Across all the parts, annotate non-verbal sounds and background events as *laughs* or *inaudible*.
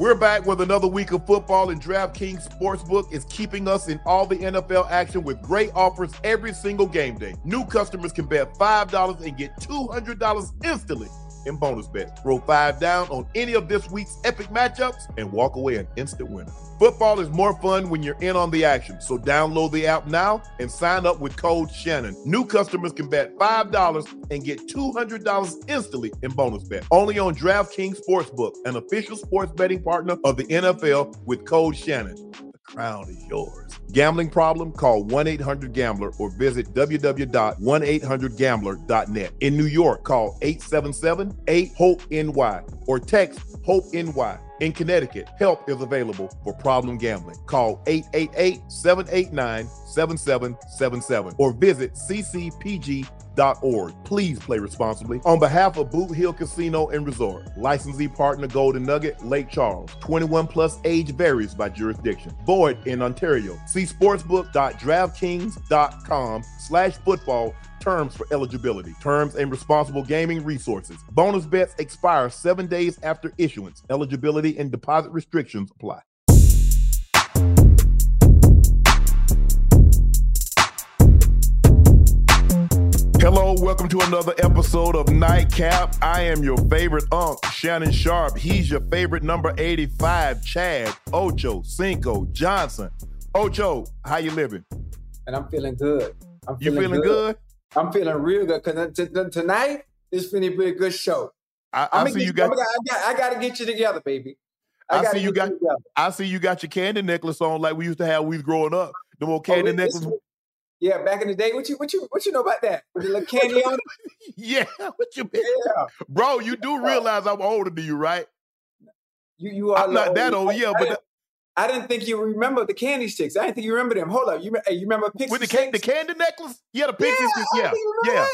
We're back with another week of football, and DraftKings Sportsbook is keeping us in all the NFL action with great offers every single game day. New customers can bet $5 and get $200 instantly in bonus bets. Throw five down on any of this week's epic matchups and walk away an instant winner. Football is more fun when you're in on the action, so download the app now and sign up with code Shannon. New customers can bet $5 and get $200 instantly in bonus bet. Only on DraftKings Sportsbook, an official sports betting partner of the NFL with code Shannon. Crown is yours. Gambling problem? Call 1 800 Gambler or visit www.1800Gambler.net. In New York, call 877 8 HOPE NY or text HOPE NY. In Connecticut, help is available for problem gambling. Call 888 789 7777 or visit Please play responsibly. On behalf of Boot Hill Casino and Resort, licensee partner Golden Nugget, Lake Charles. 21 plus age varies by jurisdiction. Void in Ontario. See sportsbook.draftkings.com slash football terms for eligibility, terms and responsible gaming resources. Bonus bets expire seven days after issuance. Eligibility and deposit restrictions apply. Hello, welcome to another episode of Nightcap. I am your favorite unk, Shannon Sharpe. He's your favorite number 85, Chad, Ocho, Cinco, Johnson. Ocho, how you living? And I'm feeling good. I'm You feeling good? I'm feeling real good because t- t- tonight is going to be a good show. I, I see gonna you got I got. I got to get you together, baby. I gotta see you got- together. I see you got your candy necklace on like we used to have when we was growing up. The more oh, candy Oh, this- necklace. Yeah, back in the day, what you what you what you know about that? With the little candy on it? *laughs* Yeah, what you mean? Yeah, Bro, you do realize I'm older than you, right? you you are. I'm not that old. old, yeah, I, but didn't, I didn't think you remember the candy sticks. I didn't think you remember them. Hold up, you hey, you remember Pixie with the, can- the candy necklace? Yeah, the pixie Yeah, sticks. I Yeah, yeah, that.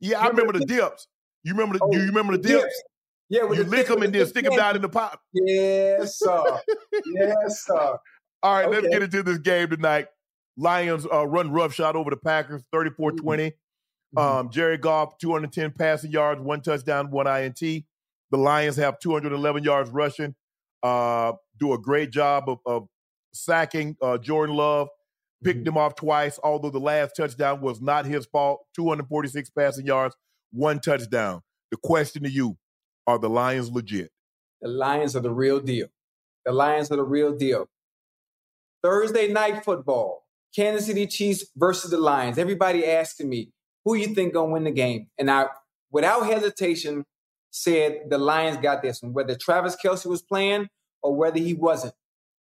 yeah. I Remember the dips. You remember the? Oh, you remember the dips? Dips. Yeah, with You the lick them and the then stick them down in the pot. Yes, sir. *laughs* yes, sir. All right, let's get into this game tonight. Lions uh, run roughshod over the Packers, 34-20. Mm-hmm. Um, Jared Goff, 210 passing yards, one touchdown, one INT. The Lions have 211 yards rushing. Uh, do a great job of, of sacking uh, Jordan Love. Picked Mm-hmm. him off twice, although the last touchdown was not his fault. 246 passing yards, one touchdown. The question to you: Are the Lions legit? The Lions are the real deal. The Lions are the real deal. Thursday night football, Kansas City Chiefs versus the Lions. Everybody asking me, who you think gonna win the game? And I, without hesitation, said the Lions got this one, whether Travis Kelce was playing or whether he wasn't.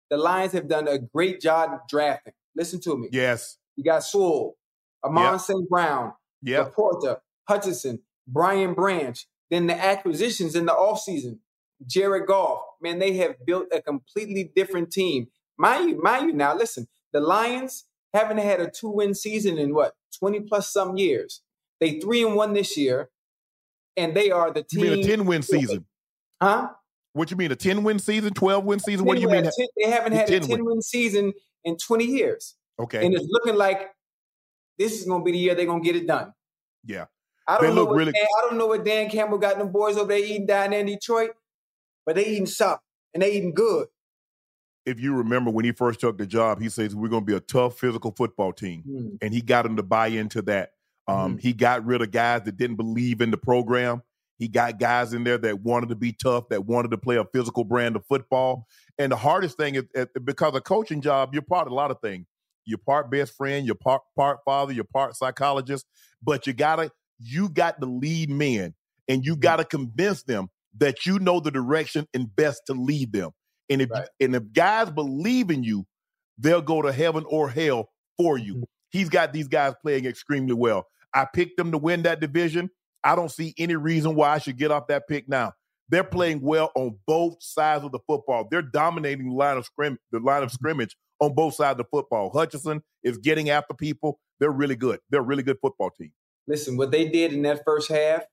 The Lions have done a great job drafting. Listen to me. Yes. You got Sewell, Amon Yep. St. Brown, Yep. Laporta, Hutchinson, Brian Branch, then the acquisitions in the offseason, Jared Goff. Man, they have built a completely different team. Mind you, mind you now, listen, The Lions haven't had a two win season in what twenty plus some years. They three and one this year, and they are the team. You mean a ten win season? Huh? What you mean a ten win season, twelve win season? What do you mean? 10 they haven't had a ten win season in twenty years. Okay, and it's looking like this is going to be the year they're going to get it done. Yeah, I don't they know. What really... Dan, I don't know what Dan Campbell got them boys over there eating down there in Detroit, but they eating something and they eating good. If you remember when he first took the job, he says we're going to be a tough physical football team, mm. and he got them to buy into that. Um, mm. He got rid of guys that didn't believe in the program. He got guys in there that wanted to be tough, that wanted to play a physical brand of football. And the hardest thing is, because a coaching job, you're part of a lot of things. You're part best friend, you're part part father, you're part psychologist, but you gotta you got to lead men and you mm-hmm. got to convince them that you know the direction and best to lead them. And if right. and if guys believe in you, they'll go to heaven or hell for you. Mm-hmm. He's got these guys playing extremely well. I picked them to win that division. I don't see any reason why I should get off that pick now. They're playing well on both sides of the football. They're dominating the line of scrim- the line of mm-hmm. scrimmage on both sides of the football. Hutchinson is getting after people. They're really good. They're a really good football team. Listen, what they did in that first half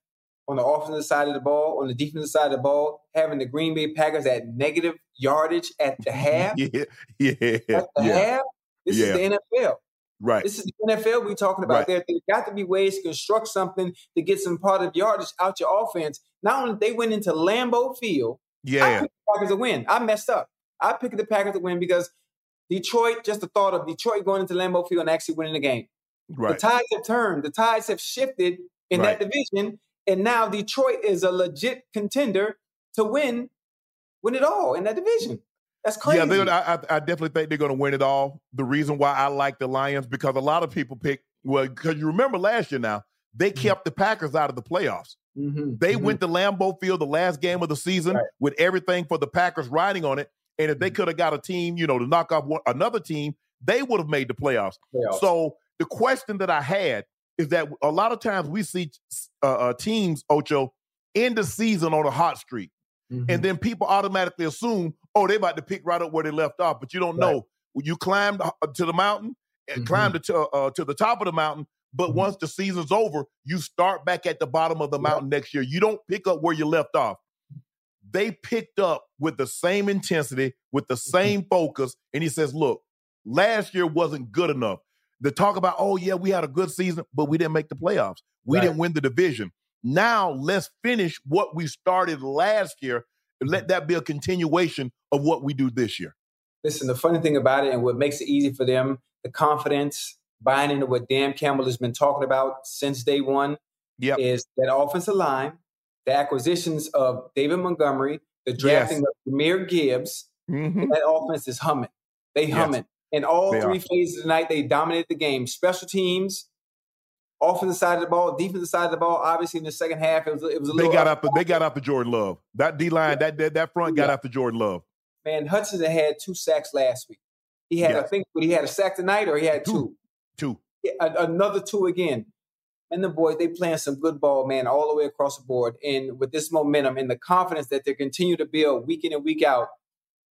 on the offensive side of the ball, on the defensive side of the ball, having the Green Bay Packers at negative yardage at the *laughs* half. yeah, yeah, at the yeah. half. This yeah. is the NFL. Right. This is the NFL we're talking about. Right. There, there's got to be ways to construct something to get some part of yardage out your offense. Not only they went into Lambeau Field. Yeah. I picked the Packers to win. I messed up. I picked the Packers to win because Detroit, just the thought of Detroit going into Lambeau Field and actually winning the game. Right. The tides have turned. The tides have shifted in right. that division, and now Detroit is a legit contender to win, win it all in that division. That's crazy. Yeah, I, I definitely think they're going to win it all. The reason why I like the Lions because a lot of people pick well because you remember last year now they mm-hmm. kept the Packers out of the playoffs. Mm-hmm. They mm-hmm. went to Lambeau Field the last game of the season right. with everything for the Packers riding on it. And if they mm-hmm. could have got a team, you know, to knock off one, another team, they would have made the playoffs. playoffs. So the question that I had is that a lot of times we see uh, uh, teams, Ocho, end the season on a hot streak. Mm-hmm. And then people automatically assume, oh, they're about to pick right up where they left off. But you don't right. know. When you climb uh, to the mountain and mm-hmm. climb to, uh, to the top of the mountain, but mm-hmm. once the season's over, you start back at the bottom of the mountain yep. next year. You don't pick up where you left off. They picked up with the same intensity, with the mm-hmm. same focus. And he says, look, last year wasn't good enough the talk about, oh, yeah, we had a good season, but we didn't make the playoffs. We right. didn't win the division. Now let's finish what we started last year and let that be a continuation of what we do this year. Listen, the funny thing about it and what makes it easy for them, the confidence, buying into what Dan Campbell has been talking about since day one, yep. is that offensive line, the acquisitions of David Montgomery, the drafting yes. of Jahmyr Gibbs, mm-hmm. that offense is humming. They humming. Yes. In all they three are. phases tonight, they dominated the game. Special teams, offensive side of the ball, defensive side of the ball. Obviously, in the second half, it was it was a they got after they got after Jordan Love. That D line, yeah. that, that that front got yeah. after Jordan Love. Man, Hudson had two sacks last week. He had, yes. I think, but he had a sack tonight, or he had two. Two. Yeah, another two again. And the boys, they playing some good ball, man, all the way across the board. And with this momentum and the confidence that they continue to build week in and week out,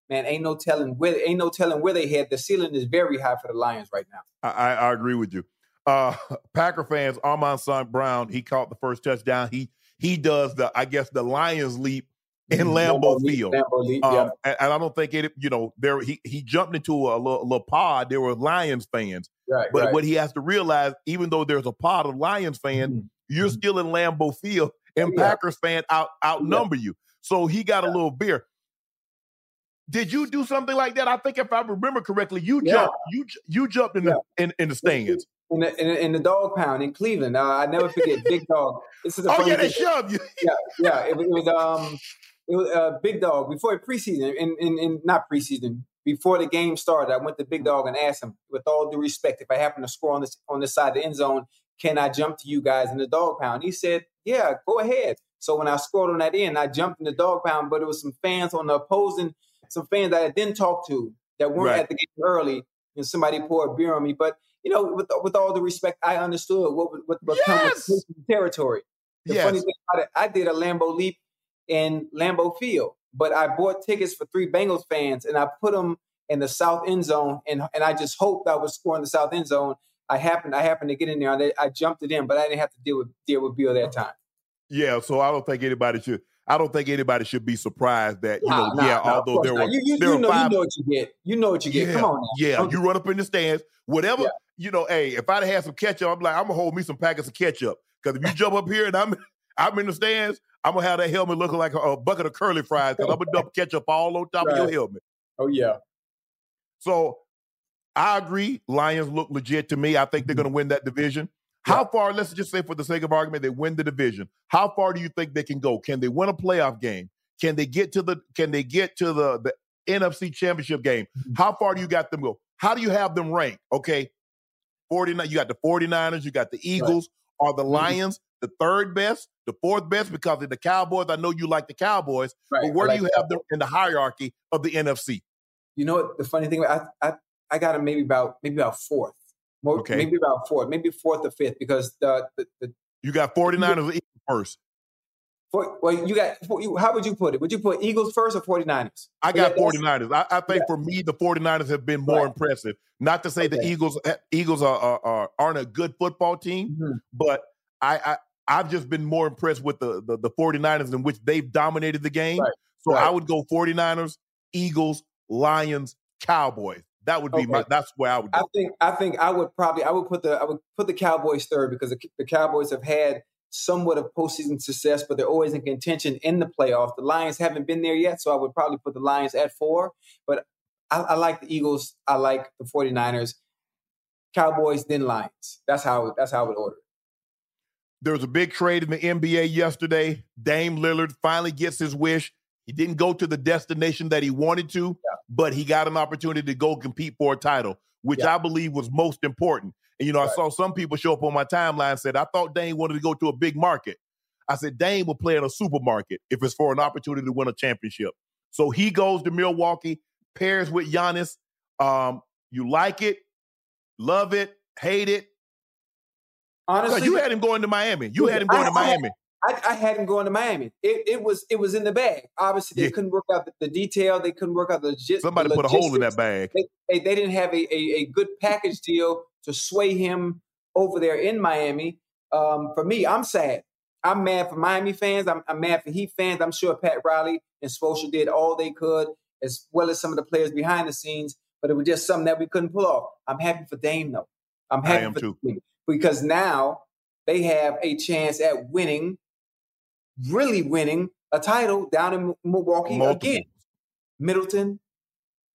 man, ain't no telling where ain't no telling where they head. The ceiling is very high for the Lions right now. I, I agree with you. Uh, *laughs* Packer fans, Amon-Ra St. Brown, he caught the first touchdown. He he does the I guess the Lions leap in mm-hmm. Lambeau, Lambeau Field. Lambeau leap, um, yeah. and, and, I don't think it, you know, there he he jumped into a little, little pod. There were Lions fans, right, but right. what he has to realize, even though there's a pod of Lions fans, mm-hmm. you're mm-hmm. still in Lambeau Field, and yeah. Packers fan out outnumber yeah. you. So he got a little beer. Did you do something like that? I think if I remember correctly, you yeah. jumped you you jumped in yeah. the in, in the stands. In the, in, in the dog pound in Cleveland. Uh, I never forget Big Dog. This is *laughs* oh yeah, they shoved you. yeah, yeah. It, it, was um, it was uh, Big Dog before preseason. In, in in not preseason before the game started. I went to Big Dog and asked him, with all due respect, if I happen to score on this on this side of the end zone, can I jump to you guys in the dog pound? He said, Yeah, go ahead. So when I scored on that end, I jumped in the dog pound, but it was some fans on the opposing some fans that I didn't talk to that weren't right. at the game early, and somebody poured beer on me. But you know, with with all the respect, I understood what what, what yes! comes with territory. The yes. funny thing about it, I did a Lambeau leap in Lambeau Field, but I bought tickets for three Bengals fans, and I put them in the south end zone, and and I just hoped I was scoring the south end zone. I happened I happened to get in there. I, I jumped it in, but I didn't have to deal with deal with Beal that oh. time. Yeah, so I don't think anybody should. I don't think anybody should be surprised that you know. Nah, yeah, nah, although there were, you, you, there you know, five, you know what you get. You know what you get. Yeah, Come on, now. yeah. Don't you run up in the stands, whatever. Yeah. You know, hey, if I'd had some ketchup, I'm like, I'm gonna hold me some packets of ketchup because if you jump up here and I'm *laughs* I'm in the stands, I'm gonna have that helmet looking like a, a bucket of curly fries because I'm gonna dump ketchup all on top Right. of your helmet. Oh yeah. So I agree. Lions look legit to me. I think they're going to mm-hmm. win that division. How far, let's just say for the sake of argument, they win the division. How far do you think they can go? Can they win a playoff game? Can they get to the can they get to the, the NFC championship game? Mm-hmm. How far do you got them go? How do you have them ranked? Okay. 49, you got the 49ers, you got the Eagles. Are the mm-hmm. Lions the third best, the fourth best? Because of the Cowboys, I know you like the Cowboys, Right. but where I do like you have them in the hierarchy of the NFC? You know what? The funny thing, I I, I got them maybe about maybe about fourth. More, Okay. Maybe about fourth, maybe fourth or fifth, because the the, the You got 49ers or Eagles first. for, well, you got how would you put it? Would you put Eagles first or 49ers? I got Yeah, that's- 49ers. I, I think yeah. for me, the 49ers have been more Right. impressive. Not to say the Eagles eh, Eagles are, are, are aren't a good football team, Mhm. but I, I I've just been more impressed with the, the the 49ers in which they've dominated the game. Right. So I would go 49ers, Eagles, Lions, Cowboys. That would be my that's where I would I think I think I would probably I would put the I would put the Cowboys third because the, the Cowboys have had somewhat of postseason success, but they're always in contention in the playoff. The Lions haven't been there yet, so I would probably put the Lions at four. But I, I like the Eagles. I like the 49ers. Cowboys, then Lions. That's how that's how I would order it. There was a big trade in the NBA yesterday. Dame Lillard finally gets his wish. He didn't go to the destination that he wanted to, but he got an opportunity to go compete for a title, which Yeah. I believe was most important. And you know, I saw some people show up on my timeline said, I thought Dame wanted to go to a big market. I said, Dame will play in a supermarket if it's for an opportunity to win a championship. So he goes to Milwaukee, pairs with Giannis. Um, you like it, love it, hate it. Honestly, you had him going to Miami. You had him going to I had- Miami. I, I had him going to Miami. It, it was it was in the bag. Obviously, they Yeah. couldn't work out the, the detail. They couldn't work out the legit. Somebody the put a hole in that bag. they, they, they didn't have a, a, a good package deal to sway him over there in Miami. Um, for me, I'm sad. I'm mad for Miami fans. I'm, I'm mad for Heat fans. I'm sure Pat Riley and Spoelstra did all they could, as well as some of the players behind the scenes. But it was just something that we couldn't pull off. I'm happy for Dame though. I'm happy for too. Dame because now they have a chance at winning, really winning a title down in Milwaukee Multiple. again. Middleton,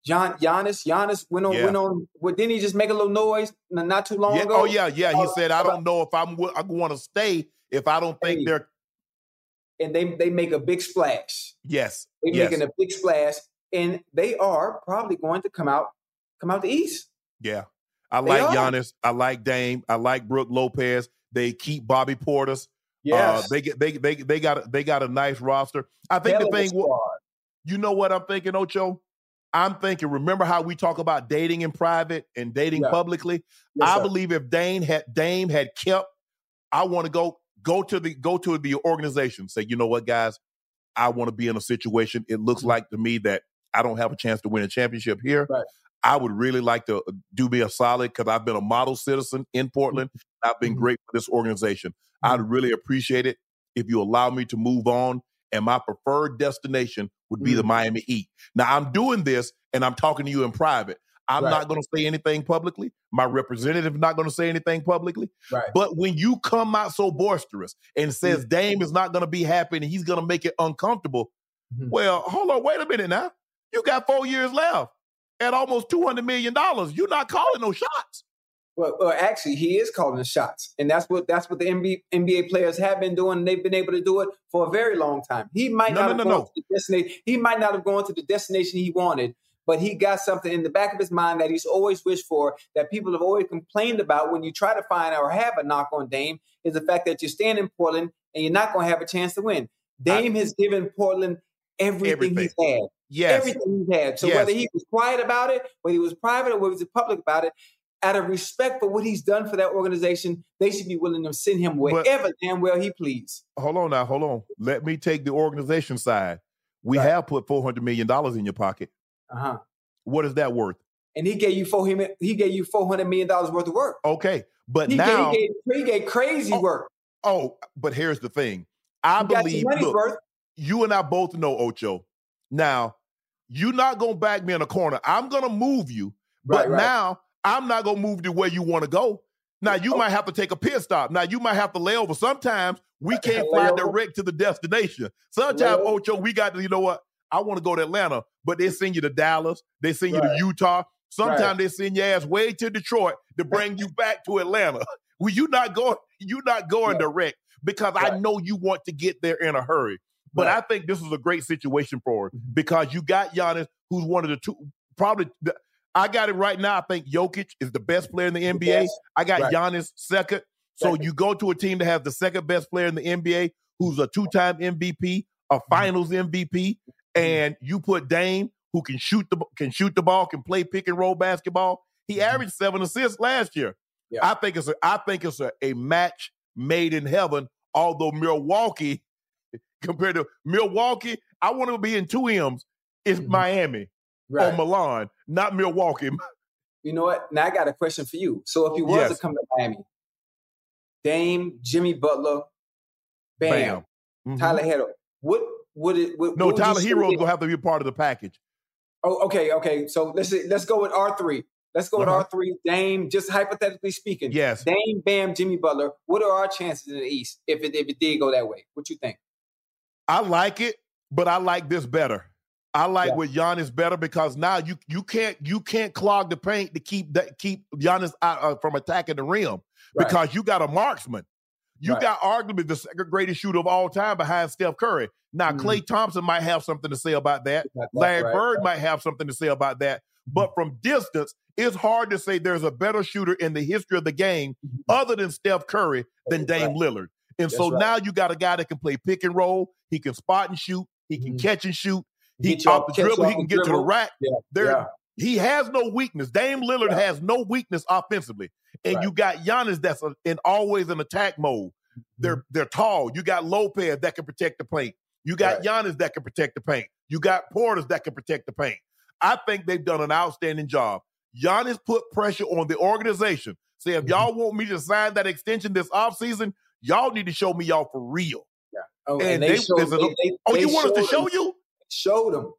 John Giannis. Giannis went on Yeah. went on. What didn't he just make a little noise not too long Yeah. ago? Oh yeah, yeah. He Uh, said, "I don't know if I'm I want to stay if I don't think Hey. they're And they they make a big splash. yes, They're yes, making a big splash, and they are probably going to come out come out the East. yeah." I They like are. Giannis. I like Dame. I like Brook Lopez. They keep Bobby Portis. Yes, Uh, they get they they they got a, they got a nice roster. I think Hell the thing. squad. You know what I'm thinking, Ocho? I'm thinking. Remember how we talk about dating in private and dating Yeah. publicly? Yes, I sir. believe if Dame had Dame had kept, I want to go go to the go to the organization. Say, you know what, guys, I want to be in a situation. It looks Mhm. like to me that I don't have a chance to win a championship here. Right. I would really like to uh, do me a solid because I've been a model citizen in Portland. I've been Mhm. great for this organization. I'd really appreciate it if you allow me to move on. And my preferred destination would be the Mm. Miami Heat. Now I'm doing this and I'm talking to you in private. I'm Right. not going to say anything publicly. My representative is not going to say anything publicly. Right. But when you come out so boisterous and says Dame is not going to be happy and he's going to make it uncomfortable, Mhm. well, hold on, wait a minute now. You got four years left at almost two hundred million dollars. You're not calling no shots. Well, well, actually, he is calling the shots, and that's what that's what the NBA, NBA players have been doing. And they've been able to do it for a very long time. He might No, not no, have no, gone to the destination. He might not have gone to the destination he wanted, but he got something in the back of his mind that he's always wished for. That people have always complained about when you try to find or have a knock on Dame is the fact that you're staying in Portland and you're not going to have a chance to win. Dame has given Portland everything, he's had. Yes. Everything he's had. So Yes. whether he was quiet about it, whether he was private or whether he was public about it, out of respect for what he's done for that organization, they should be willing to send him But- wherever damn well he please. Hold on now, hold on. Let me take the organization side. We Right. have put four hundred million dollars in your pocket. Uh huh. What is that worth? And he gave you four he gave you four hundred million dollars worth of work. Okay, but he now gave, he, gave, he gave crazy oh, work. Oh, but here's the thing. I believe look, you and I both know Ocho. Now, you're not gonna back me in a corner. I'm gonna move you, but right, right. now I'm not gonna move to where you want to go. Now you oh. might have to take a pit stop. Now you might have to lay over. Sometimes we *laughs* can't fly direct to the destination. Sometimes, Ocho, we got to, you know what? I want to go to Atlanta, but they send you to Dallas, they send right. you to Utah. Sometimes right. they send your ass way to Detroit to bring you back to Atlanta. *laughs* Well, you not going, You're not going direct because. I know you want to get there in a hurry. But I think this is a great situation for him mm-hmm. because you got Giannis, who's one of the two, probably. The, I got it right now. I think Jokic is the best player in the NBA. Yes. I got right. Giannis second. So second. you go to a team that has the second best player in the NBA, who's a two-time MVP, a mm-hmm. Finals MVP, mm-hmm. and you put Dame, who can shoot the can shoot the ball, can play pick and roll basketball. He averaged seven assists last year. Yeah. I think it's a I think it's a, a match made in heaven. Although Milwaukee, *laughs* compared to Milwaukee, I want to be in two M's. It's mm-hmm. Miami right. or Milan, not Milwaukee. *laughs* You know what? Now I got a question for you. So if you was yes. to come to Miami, Dame, Jimmy Butler, Bam, Bam. Mm-hmm. Tyler Herro, what would it? What, no, what Tyler Herro is gonna have to be a part of the package. Oh, okay, okay. So let's let's go with R three. Let's go uh-huh. with R three. Dame, just hypothetically speaking. Yes. Dame, Bam, Jimmy Butler. What are our chances in the East if it if it did go that way? What you think? I like it, but I like this better. I like yeah. with Giannis better because now you you can't you can't clog the paint to keep that keep Giannis out, uh, from attacking the rim right. because you got a marksman. You right. got arguably the second greatest shooter of all time behind Steph Curry. Now, mm-hmm. Klay Thompson might have something to say about that. Larry right, Bird might have something to say about that. But mm-hmm. from distance, it's hard to say there's a better shooter in the history of the game mm-hmm. other than Steph Curry than Dame Lillard. And That's so now you got a guy that can play pick and roll. He can spot and shoot. He can mm-hmm. catch and shoot. He off the dribble. He can get dribble. to the rack. Yeah. There, yeah. he has no weakness. Dame Lillard has no weakness offensively, and right. you got Giannis that's a, in always in attack mode. Mm-hmm. They're they're tall. You got Lopez that can protect the paint. You got right. Giannis that can protect the paint. You got Portis that can protect the paint. I think they've done an outstanding job. Giannis put pressure on the organization. Say, if mm-hmm. y'all want me to sign that extension this offseason, y'all need to show me y'all for real. Yeah. Oh, and, and they, they, showed, oh, *laughs* they, they, oh, you want us to show you? Showed them.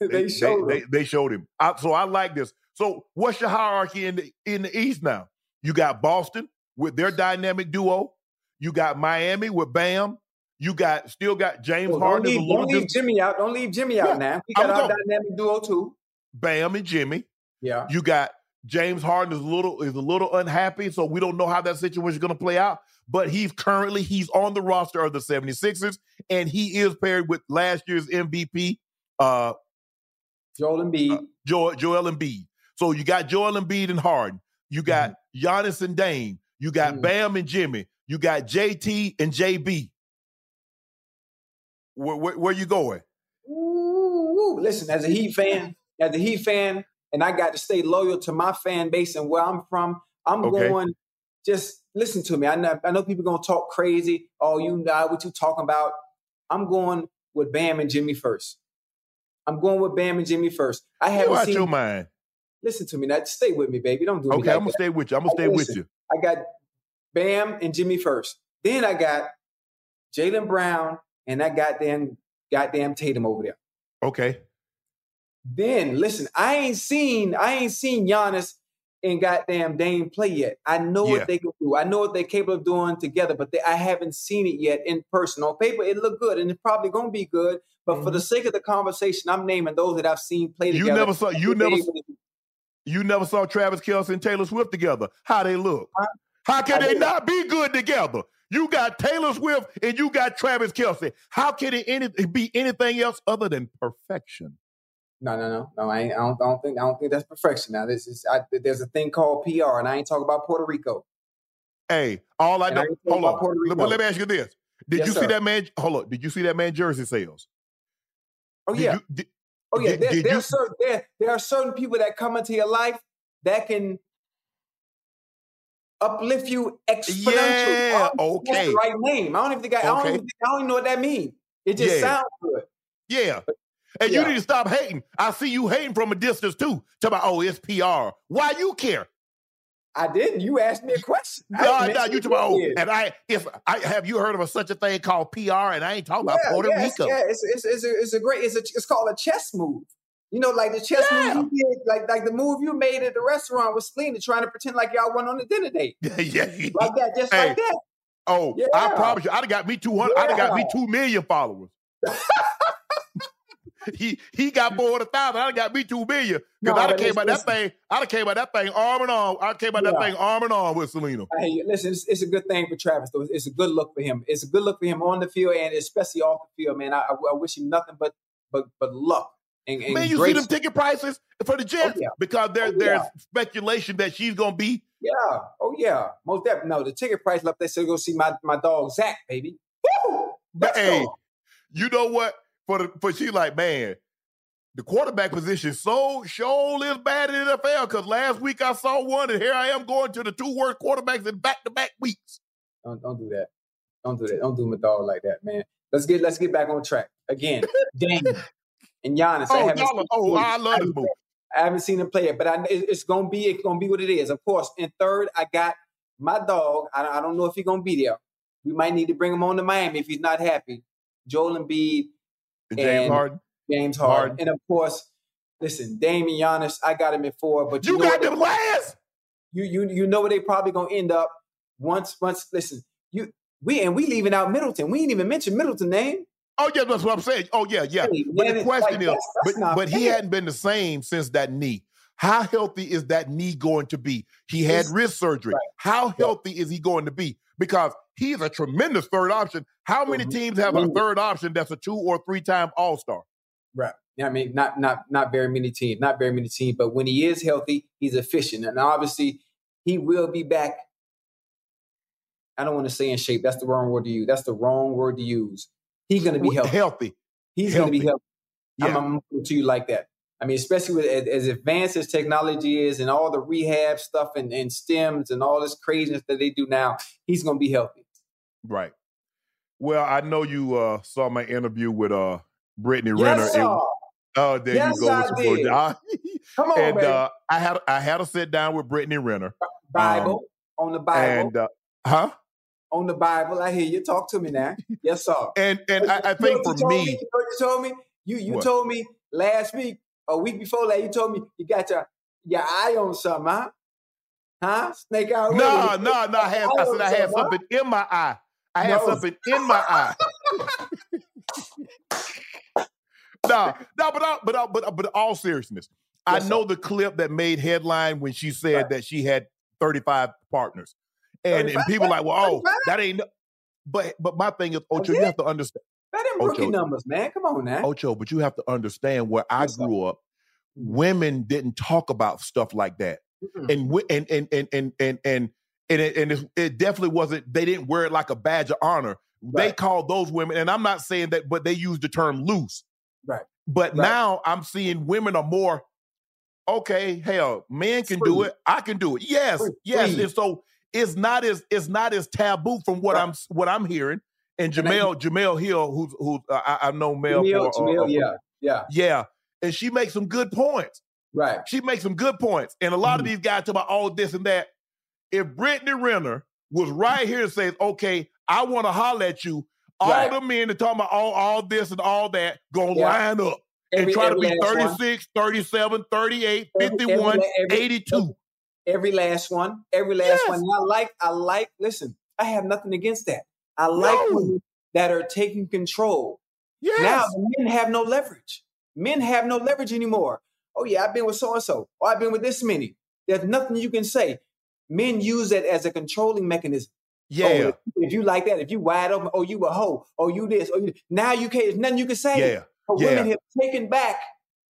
they showed they, they, showed him. I, so I like this. So what's your hierarchy in the in the East now? You got Boston with their dynamic duo. You got Miami with Bam. You got still got James well, Harden. Don't leave, don't leave Jimmy out. Don't leave Jimmy out yeah, now. We got I'm our dynamic duo too. Bam and Jimmy. Yeah. You got James Harden is a little is a little unhappy, so we don't know how that situation is going to play out. But he's currently he's on the roster of the 76ers, and he is paired with last year's MVP, uh, Joel Embiid. Uh, Joel, Joel Embiid. So you got Joel Embiid and Harden. You got mm-hmm. Giannis and Dame. You got mm-hmm. Bam and Jimmy. You got JT and JB. Where, where, where you going? Ooh, listen, as a Heat fan, as a Heat fan, and I got to stay loyal to my fan base and where I'm from. I'm okay. going. Just listen to me. I know, I know people gonna talk crazy. Oh, you know what you talking about? I'm going with Bam and Jimmy first. I'm going with Bam and Jimmy first. I haven't you seen. your mind. Listen to me now. Stay with me, baby. Don't do okay, me. Okay, I'm gonna stay with you. I'm gonna stay listen, with you. I got Bam and Jimmy first. Then I got Jaylen Brown and that goddamn goddamn Tatum over there. Okay. Then listen, I ain't seen I ain't seen Giannis and goddamn Dame play yet. I know yeah. what they can do. I know what they're capable of doing together, but they, I haven't seen it yet in person. On paper, it looked good, and it's probably gonna be good. But mm-hmm. for the mm-hmm. sake of the conversation, I'm naming those that I've seen play together. You never saw you never you never saw Travis Kelce and Taylor Swift together. How they look? How can I they did. not be good together? You got Taylor Swift and you got Travis Kelce. How can it any, be anything else other than perfection? No, no, no, no. I, I, don't, I don't think. I don't think that's perfection. Now, this is. I, there's a thing called PR, and I ain't talking about Puerto Rico. Hey, all I know. Hold on. But let me ask you this: Did yes, you sir. see that man? Hold on. Did you see that man jersey sales? Oh yeah. You, did, oh yeah. Did, there, did there, you, are certain, there, there are certain people that come into your life that can uplift you exponentially. Yeah. Oh, okay. right name. I don't even think I, okay. I, don't even I don't even know what that means. It just yeah. sounds good. Yeah. And Yeah. you need to stop hating. I see you hating from a distance too. Talk about, oh, it's PR. Why you care? I didn't. You asked me a question. No, no, you about, oh, and I, if I have you heard of a, such a thing called PR, and I ain't talking about Yeah, Puerto yes, Rico. Yeah, it's, it's, it's, a, it's a great. It's a, it's called a chess move. You know, like the chess Yeah. move you did, like like the move you made at the restaurant with Selena, trying to pretend like y'all went on a dinner date, *laughs* yeah. like that, just Hey. like that. Oh, I promise you, I'd have got me 200, I'd have got me 2 million followers. *laughs* *laughs* he he got mm. 400,000, I'd have got me 2 million. No, Because have but came out that thing, have came out that thing arm in arm. I came out that Yeah. thing arm in arm with Selena. Hey, listen, it's, it's a good thing for Travis. Though it's a good look for him. It's a good look for him on the field and especially off the field, man. I, I, I wish him nothing but but but luck. And, and Man, you see them ticket prices for the oh, Jets? yeah. Because there, Oh, there's yeah. speculation that she's going to be. Yeah. Oh yeah. Most definitely. No, the ticket price left. They said go see my my dog Zach, baby. Woo! But hey, you know what? For the for she like, man, the quarterback position so sure is bad in the NFL. Because last week I saw one, and here I am going to the two worst quarterbacks in back to back weeks. Don't, don't do that. Don't do that. Don't do my dog like that, man. Let's get let's get back on track again. *laughs* Dame and Giannis. I Oh, haven't y'all, seen- oh, I love this move. I haven't seen him play it, but I, it's gonna be it's gonna be what it is. Of course. In third, I got my dog. I, I don't know if he's gonna be there. We might need to bring him on to Miami if he's not happy. Joel Embiid, James Harden. James Harden, Harden. and of course, listen, Dame and Giannis. I got him at four, but you, You know got them last. you you you know where they probably gonna end up once once listen you we and we leaving out Middleton. We ain't even mentioned Middleton name. Oh yeah, that's what I'm saying. Oh yeah, yeah. Hey, But the question like, is, that's- that's but but he hadn't been the same since that knee. How healthy is that knee going to be? He had It's- wrist surgery. right. How healthy is he going to be? Because he's a tremendous third option. How many Mhm. teams have a third option that's a two or three time All Star? Right. Yeah, I mean, not not not very many teams, not very many teams. But when he is healthy, he's efficient, and obviously he will be back. I don't want to say in shape. That's the wrong word to use. That's the wrong word to use. He's going to be healthy. Healthy. He's going to be healthy. Yeah. I'm, I'm to you like that. I mean, especially with as, as advanced as technology is and all the rehab stuff and, and stems and all this craziness that they do now, he's going to be healthy. Right. Well, I know you uh, saw my interview with uh, Brittany Renner. Yes, It- sir. oh, there Yes, you go. I with did. Come *laughs* on, and baby. uh, I had I had to sit down with Brittany Renner. Bible on the Bible And uh, huh? on the Bible. I hear you. Talk to me now. Yes, sir. *laughs* And and I, I You know think for told me, you know you told me you you What? told me last week, a week before that, you told me you got your your eye on something, huh? Huh? Snake out. no, no, no. I had I said I had Huh? something in my eye. I had No. something in my eye. *laughs* no, nah, but I, but I, but but all seriousness, I Yes, sir. know the clip that made headline when she said Right. that she had thirty five partners, and and people like, well, oh, 35? that ain't. But but my thing is, Ocho, you have to understand. That them rookie Ocho. numbers, man. Come on now. Ocho, but you have to understand where I Yes, sir. grew up. Mm-hmm. Women didn't talk about stuff like that, Mm-mm. and and and and and and and and it, and it, it definitely wasn't. They didn't wear it like a badge of honor. They called those women, and I'm not saying that, but they used the term loose. Right. But Right. now I'm seeing women are more. Okay, hell, men can do it. I can do it. Yes, Free. yes. Free. And so it's not as it's not as taboo from what Right. I'm what I'm hearing. And And I- Jemele Jemele Hill, who's who's uh, I, I know Mel Jemele, for, uh, Jemele, uh, yeah, yeah, yeah, and she makes some good points. right. She makes some good points. And a lot of Mhm. these guys talk about all this and that. If Brittany Renner was right here and says, okay, I want to holler at you, all Right. the men that talking about all, all this and all that gonna Yeah. line up and Every- try to be last one. 36, 37, 38, Every- every 51, every- 82. Every last one, every last Yes. one. And I like, I like. Listen, I have nothing against that. I like No. women that are taking control. Yes. Now men have no leverage. Men have no leverage anymore. Oh yeah, I've been with so and so. Oh, I've been with this many. There's nothing you can say. Men use that as a controlling mechanism. yeah. Oh, if, you like that, if you wide open, oh you a hoe, oh you this, oh you now you can't. There's nothing you can say. yeah. But yeah. women have taken back.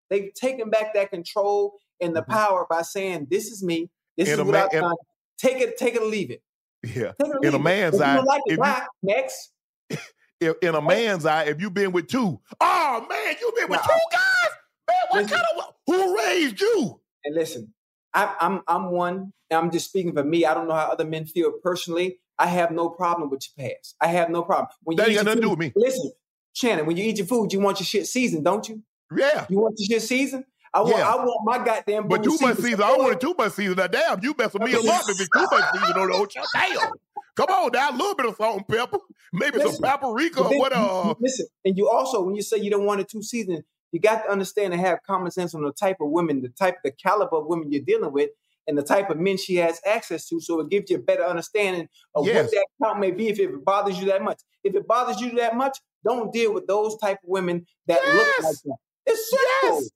They've taken back that control and the Mhm. power by saying, "This is me. This is what man- I've and- done. Take it, take it or leave it. Yeah. It In a man's eye, like if it, you- Next. *laughs* If, in a man's eye, if you've been with two, oh man, you've been with two guys? Man, what Listen. kind of who raised you? And listen, I, I'm I'm one. and I'm just speaking for me. I don't know how other men feel personally. I have no problem with your past. I have no problem. When That ain't got nothing to do with me. Listen, Shannon, when you eat your food, you want your shit seasoned, don't you? Yeah. You want your season? I want, Yeah. I want my goddamn. But too much season. I wanted too much season. Now, damn, you messing me up if it's too much season on the Ocho. Damn. Come on now, a little bit of salt and pepper. Maybe Listen, some paprika But or then what. Uh, listen, and you also when you say you don't want a two season, you got to understand and have common sense on the type of women, the type, the caliber of women you're dealing with, and the type of men she has access to. So it gives you a better understanding of Yes. what that count may be if it bothers you that much. If it bothers you that much, don't deal with those type of women that look like that. It's simple. Yes.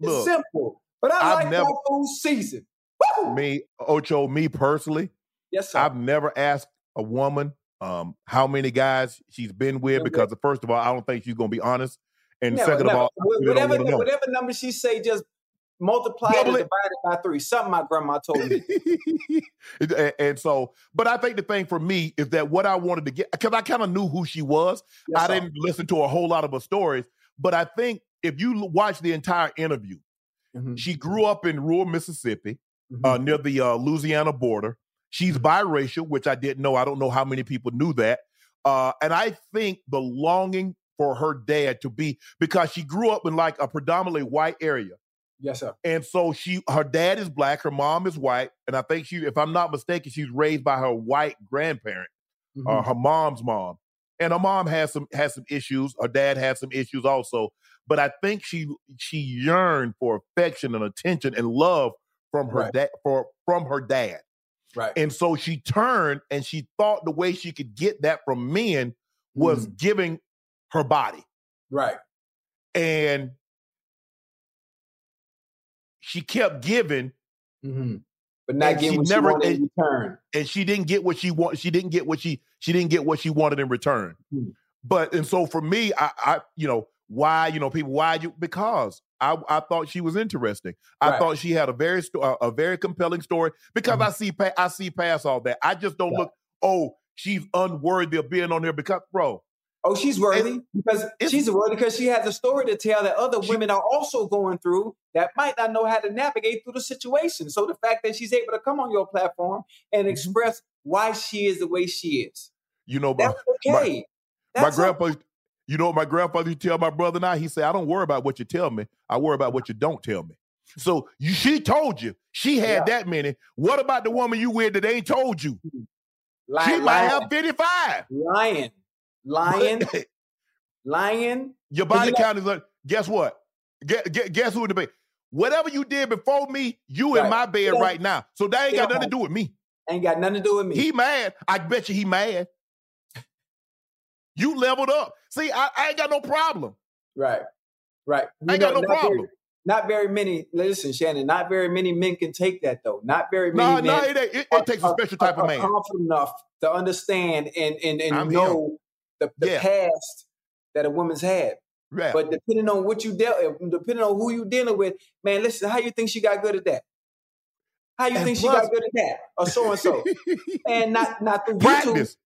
It's Look, simple. But I I've like never- my food season. Woo! me, Ocho, me personally, Yes, sir. I've never asked a woman um, how many guys she's been with because, first of all, I don't think she's going to be honest. And Never, second never. of all, whatever, whatever number she say, just multiply it it. divide it by three. Something my grandma told me. *laughs* and, and so, but I think the thing for me is that what I wanted to get, because I kind of knew who she was. Yes, I didn't listen to a whole lot of her stories, but I think if you watch the entire interview, Mhm. she grew up in rural Mississippi Mhm. uh, near the uh, Louisiana border. She's biracial, which I didn't know. I don't know how many people knew that. Uh, and I think the longing for her dad to be because she grew up in like a predominantly white area. yes, sir. And so she her dad is black, her mom is white, and I think she, if I'm not mistaken, she's raised by her white grandparent, uh, Mhm. her mom's mom. And her mom has some has some issues. Her dad had some issues also. But I think she she yearned for affection and attention and love from her Right. dad for from her dad. right. And so she turned and she thought the way she could get that from men was Mm. giving her body. right. And she kept giving hmm But not getting she what never- she wanted in and- return. and she didn't get what she want. She didn't get what she she didn't get what she wanted in return. Hmm. But and so for me, I, I you know why you know people why you because I I thought she was interesting. I Right. thought she had a very sto- a, a very compelling story because Mhm. I see pa- I see past all that. I just don't Yeah. look oh she's unworthy of being on here because bro Oh, she's worthy because it's- she's worthy because she has a story to tell that other women are also going through that might not know how to navigate through the situation. So the fact that she's able to come on your platform and Mhm. express why she is the way she is, you know my, that's okay. my That's grandpa you know what my grandfather used to tell my brother and I he said I don't worry about what you tell me I worry about what you don't tell me. So you, she told you she had that many. What about the woman you with that ain't told you? Ly- She might lying, have 55. lying, lying, lying. *laughs* Your body you know- count is like, guess what? Guess, guess who in the bed? Whatever you did before me, you in my bed You right now. So that ain't you got nothing to do with me. Ain't got nothing to do with me. He mad. I bet you he mad. You leveled up. See, I, I ain't got no problem. Right. Right. I ain't got no not very- problem. not very many. Listen, Shannon. Not very many men can take that though. Not very No, many no, it, ain't- it, are- it takes a are- special type are, of man. confident enough to understand and and and I'm know the, the Yeah. past that a woman's had. But depending on what you dealt, depending on who you dealing with, man. Listen, how you think she got good at that? How you And think she got good at that? Or so and so, *laughs* and not not through YouTube,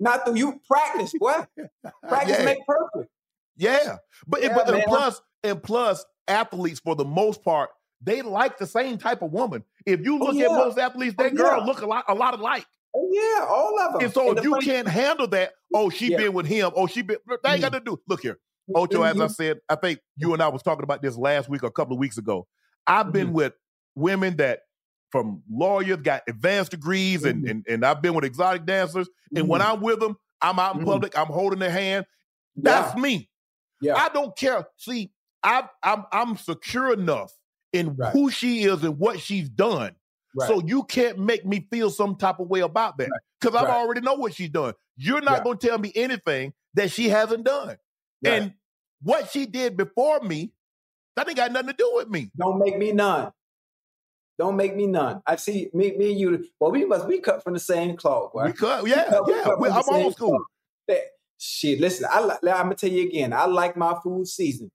not through you practice, boy. *laughs* Practice yeah. make perfect. Yeah. But, Yeah, but and plus, and plus, athletes for the most part, they like the same type of woman. If you Oh, look yeah. at most athletes, oh, that Oh, girl look a lot, a lot alike. Oh yeah, all of them. And so And if you funny- can't handle that, oh, she Yeah. been with him, oh, she been that ain't mm-hmm. got to do. Look here. Mm-hmm. Ocho, and as I mm-hmm. said, I think you and I was talking about this last week or a couple of weeks ago. I've been Mm-hmm. with women that from lawyers got advanced degrees and, and and I've been with exotic dancers. And when. I'm with them, I'm out in public, I'm holding their hand. That's me. yeah, I don't care. See, I I'm I'm secure enough in Right. who she is and what she's done. Right. So you can't make me feel some type of way about that. Because I Right. already know what she's done. You're not Yeah. going to tell me anything that she hasn't done. Right. And what she did before me, that ain't got nothing to do with me. Don't make me none. Don't make me none. I see me, me and you. Well, we must be cut from the same cloth. Because yeah, cut- we yeah, cut we- from I'm old school. That- shit, listen. I, I'm gonna tell you again. I like my food seasoned.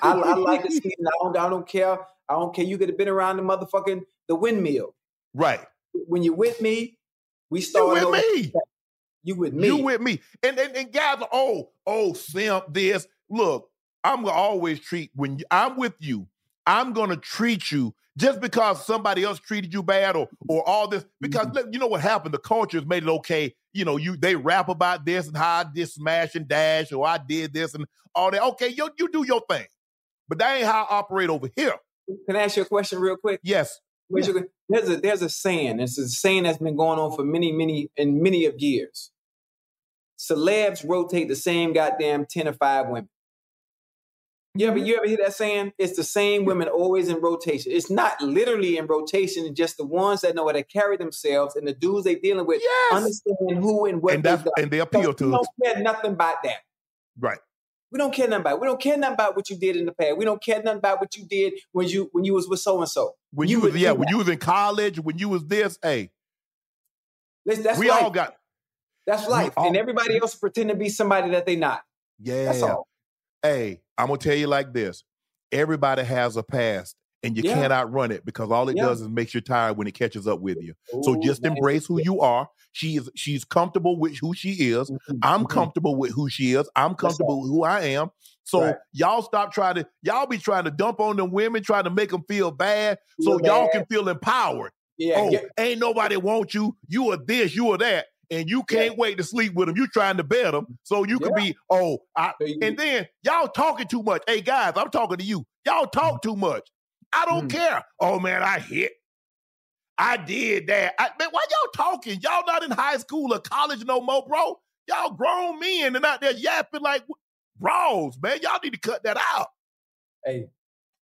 I, I like the *laughs* season. I don't. I don't care. I don't care. You could have been around the motherfucking the windmill. Right. When you're with me, we You start. with over- me. You with me? You with me. And, and and guys are oh, oh, simp this. Look, I'm gonna always treat when you- I'm with you, I'm gonna treat you just because somebody else treated you bad or or all this. Because Mm-hmm. you know what happened? The culture has made it okay. You know, you they rap about this and how I did smash and dash, or I did this and all that. Okay, you you do your thing. but that ain't how I operate over here. Can I ask you a question real quick? Yes. There's a there's a saying. It's a saying that's been going on for many, many, and many of years. Celebs rotate the same goddamn ten or five women. You ever mm-hmm. you ever hear that saying? It's the same women always in rotation. It's not literally in rotation. It's just the ones that know how to carry themselves and the dudes they dealing with Yes. understand who and what And they and they appeal to don't care nothing about that. Right. We don't care nothing about. It. We don't care nothing about what you did in the past. We don't care nothing about what you did when you when you was with so and so. When You you, was yeah, when that. you was in college, when you was this, hey, That's we life. all got That's life. all- and everybody else pretend to be somebody that they not. yeah. That's all. Hey, I'm gonna tell you like this: everybody has a past, and you Yeah. can't outrun it because all it Yeah. does is makes you tired when it catches up with you. So just embrace who you are. She is she's comfortable with who she is. Mhm, I'm mhm. comfortable with who she is. I'm comfortable with who I am. So Right. y'all stop trying to y'all be trying to dump on them women, trying to make them feel bad, so Feel y'all can feel empowered. Yeah, oh, get- ain't nobody want you. You are this, you are that, and you can't wait to sleep with them. You're trying to bed them, so you can be oh. I, and then y'all talking too much. Hey guys, I'm talking to you. Y'all talk too much. I don't Mhm. care. Oh man, I hit. I did that. I, man, why y'all talking? Y'all not in high school or college no more, bro. Y'all grown men and out there yapping like bros, man. Y'all need to cut that out. hey,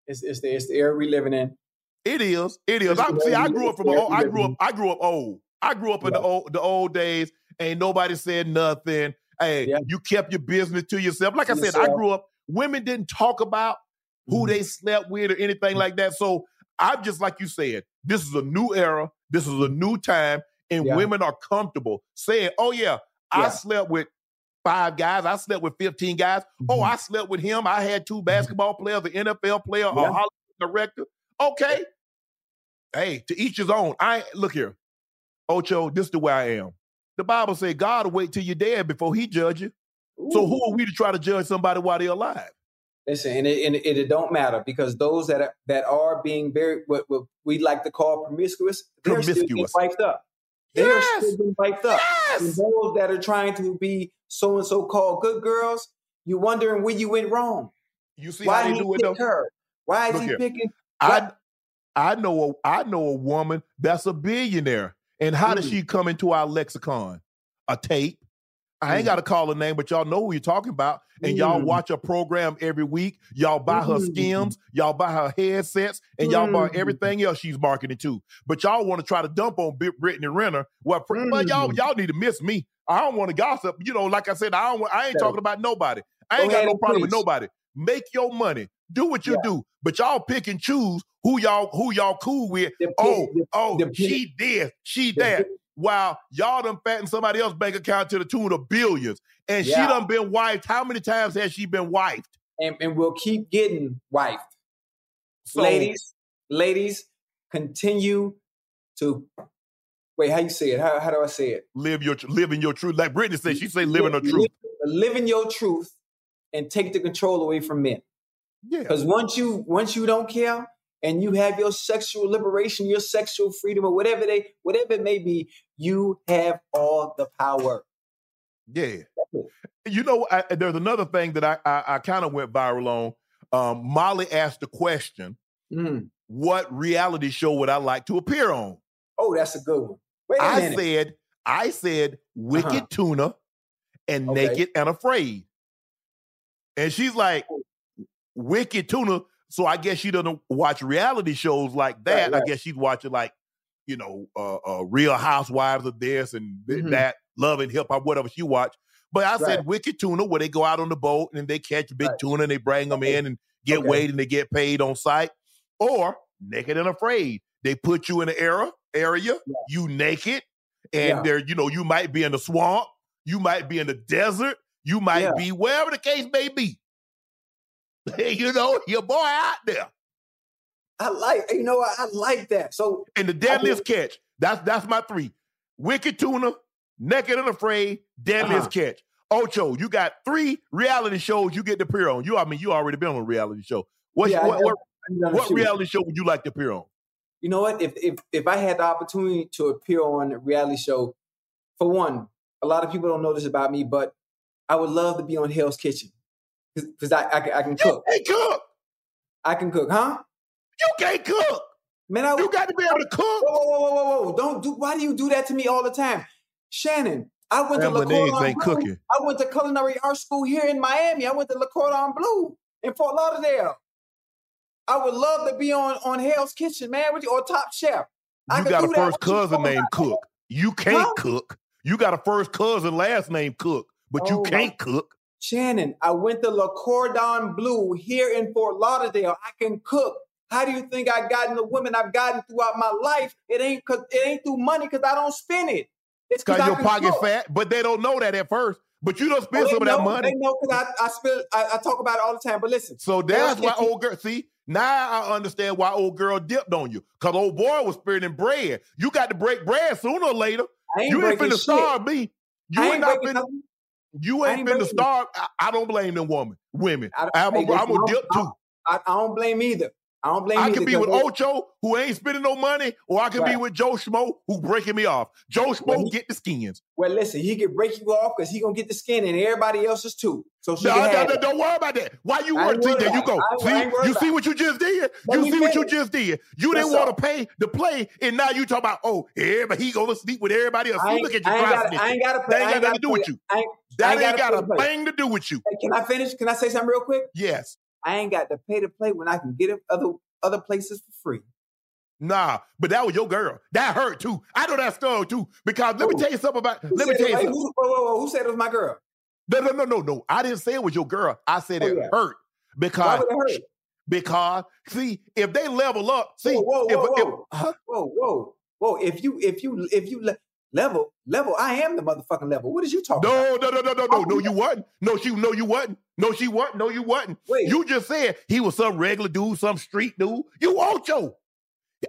it's it's the it's the era we living in. It is. It is. I, see, I grew up from. old- I grew up. I grew up old. I grew up in the old the old days. Ain't nobody said nothing. Hey, Yeah. you kept your business to yourself. Like I said, I grew up. Women didn't talk about who Mhm. they slept with or anything like that. So I'm just like you said. This is a new era. This is a new time, and Yeah. women are comfortable saying, "Oh yeah, I Yeah. slept with." Five guys. I slept with 15 guys. Oh, Mhm. I slept with him. I had two basketball players, an NFL player, a Hollywood director. Okay. Hey, to each his own. I look here. Ocho, this is the way I am. The Bible say God will wait till you're dead before he judge you. So who are we to try to judge somebody while they're alive? Listen, and it, and it, it don't matter because those that are, that are being very what, what we like to call promiscuous, they're still being Promiscuous. wiped up. They are Yes. still getting wiped up. And those that are trying to be so and so called good girls, you wondering where you went wrong. You see Why how they he do it though? picked her? Why is Look he here. picking? I I know a I know a woman that's a billionaire. And how does Mm. she come into our lexicon? A tape. I ain't Mm. got to call her name, but y'all know who you're talking about. And y'all Mm. watch her program every week. Y'all buy her Mm. skims, y'all buy her headsets, and y'all buy Mm. everything else she's marketing to. But y'all want to try to dump on Brit- Brittany Renner. Well, but y'all Mm. y'all need to miss me. I don't want to gossip. You know, like I said, I don't. I ain't talking about nobody. I ain't got no problem with nobody. Make your money. Do what you Yeah. do. But y'all pick and choose who y'all who y'all cool with. The Oh, the- oh, the she did, she pit- While y'all done fattened somebody else's bank account to the tune of billions, and she done been wiped. How many times has she been wiped? and, and we'll keep getting wiped. So, ladies, ladies, continue to wait. How you say it? How, how do I say it? live your live in your truth. Like Brittany said, she say live in her truth. In your truth and take the control away from men. Yeah, Because once you once you don't care and you have your sexual liberation, your sexual freedom, or whatever they whatever it may be, you have all the power. yeah. You know, I, there's another thing that I I, I kind of went viral on. Um, Molly asked the question, Mm. "What reality show would I like to appear on?" Oh, that's a good one. Wait a I minute. said, I said, Wicked Uh-huh. Tuna and Okay. Naked and Afraid. And she's like, Wicked Tuna. So I guess she doesn't watch reality shows like that. Right, right. I guess she's watching like, you know, uh, uh, Real Housewives of this and th- Mhm. that, Love and Hip Hop, whatever she watch. But I said Wicked Tuna, where they go out on the boat and they catch big Right. tuna and they bring them Okay. in and get Okay. weighed and they get paid on site. Or Naked and Afraid. They put you in an era area, Yeah. you naked, and Yeah. there, you know, you might be in the swamp, you might be in the desert, you might Yeah. be wherever the case may be. *laughs* you know, your boy out there. I like you know what? I like that. So And the deadliest catch. That's that's my three. Wicked tuna, naked and afraid, deadliest Uh-huh. catch. Ocho, you got three reality shows you get to appear on. You, I mean, you already been on a reality show. What's, Yeah, what, what, I've done a what reality show would you like to appear on? you know what? If if if I had the opportunity to appear on a reality show, for one, a lot of people don't know this about me, but I would love to be on Hell's Kitchen because I, I can- I can You cook. can cook. I can cook, huh? You can't cook. Man, I, You got to be able to cook. Whoa, whoa, whoa, whoa, whoa, whoa! Don't do. Why do you do that to me all the time, Shannon? I went Scrambled to eggs LaCour ain't Blue. cooking. I went to culinary art school here in Miami. I went to Le Cordon Bleu in Fort Lauderdale. I would love to be on on Hell's Kitchen, man, with you or Top Chef. I You could got a do first cousin named? Cook. You can't Huh? cook. You got a first cousin last name Cook, but you Oh, my- can't cook. Shannon, I went to Le Cordon Bleu here in Fort Lauderdale. I can cook. How do you think I gotten the women I've gotten throughout my life? It ain't cause it ain't through money because I don't spend it. It's Cause I your pocket cook. fat, but they don't know that at first. But you don't Oh, spend they some of that money. They know because I, I spend I, I talk about it all the time. But listen, So that's why old girl. See, now I understand why old girl dipped on you. Cause old boy was spending bread. You got to break bread sooner or later. I ain't You ain't finna shit. starve me. You ain't, ain't not finna. nothing. You ain't, ain't finna starve. I, I don't blame them woman, women. I, I'm hey, a, I'm listen, a I dip too. I, I don't blame either. I don't blame I can be with Ocho, who ain't spending no money, or I can be with Joe Schmo, who breaking me off. Joe Schmo Well, he- get the skins. Well, listen, he can break you off because he gonna get the skin and everybody else's too. So she No, no, no, don't worry about that. Why you worry? See, there you go. I ain't- I see, you see what you just did. You see what you just did. You That's didn't want to pay to play, and now you talk about oh, everybody he gonna sleep with everybody else. Look at you, I ain't cross got I ain't got to That ain't got nothing to do with you. That ain't got a pay to play. thing to do with you. Can I finish? Can I say something real quick? Yes. I ain't got to pay to play when I can get it other other places for free. Nah, but that was your girl. That hurt too. I know that story too. Because let me tell you something about. Who Let me tell it- you something. Who, whoa, whoa, whoa, who said it was my girl? No, no, no, no, no. I didn't say it was your girl. I said Oh, it yeah. hurt because it hurt? because see if they level up. See, Whoa, whoa, if, whoa, if- whoa. huh? Whoa, whoa, whoa! If you if you if you level level, I am the motherfucking level. What is you talking about? no, no, no, no, no, oh, no, no. You wasn't. No, she, no, you wasn't. No, she wasn't. No, you wasn't. Wait. You just said he was some regular dude, some street dude. You Ocho.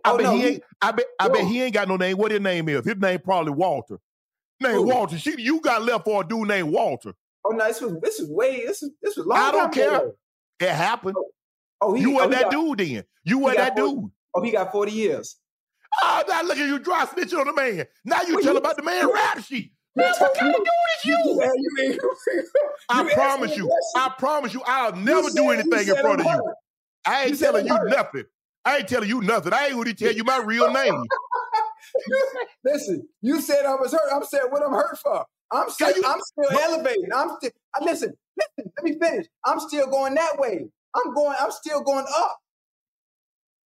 I Oh, bet no, he he- ain't. I bet. I bet he ain't got no name. What his name is? His name probably Walter. Name Who? Walter. She, you got left for a dude named Walter. Oh no, this was this is way this is this was long. I don't care. ago. It happened. Oh, oh he, you oh, that got, dude then. You wasn't that forty- dude. Oh, he got forty years. Oh, now look at you dry snitching on the man. Now you Well, tell you- about the man rap sheet. Man, what kind of dude is you? You ain't- *laughs* I promise you. I promise you. I'll You never do anything in front of you. hurt. I ain't You telling you hurt. nothing. I ain't telling you nothing. I ain't going to tell you my real name. *laughs* Listen, you said I was hurt. I'm saying what I'm hurt for. I'm still, you- I'm still elevating. I'm still. Listen, listen. Let me finish. I'm still going that way. I'm going. I'm still going up.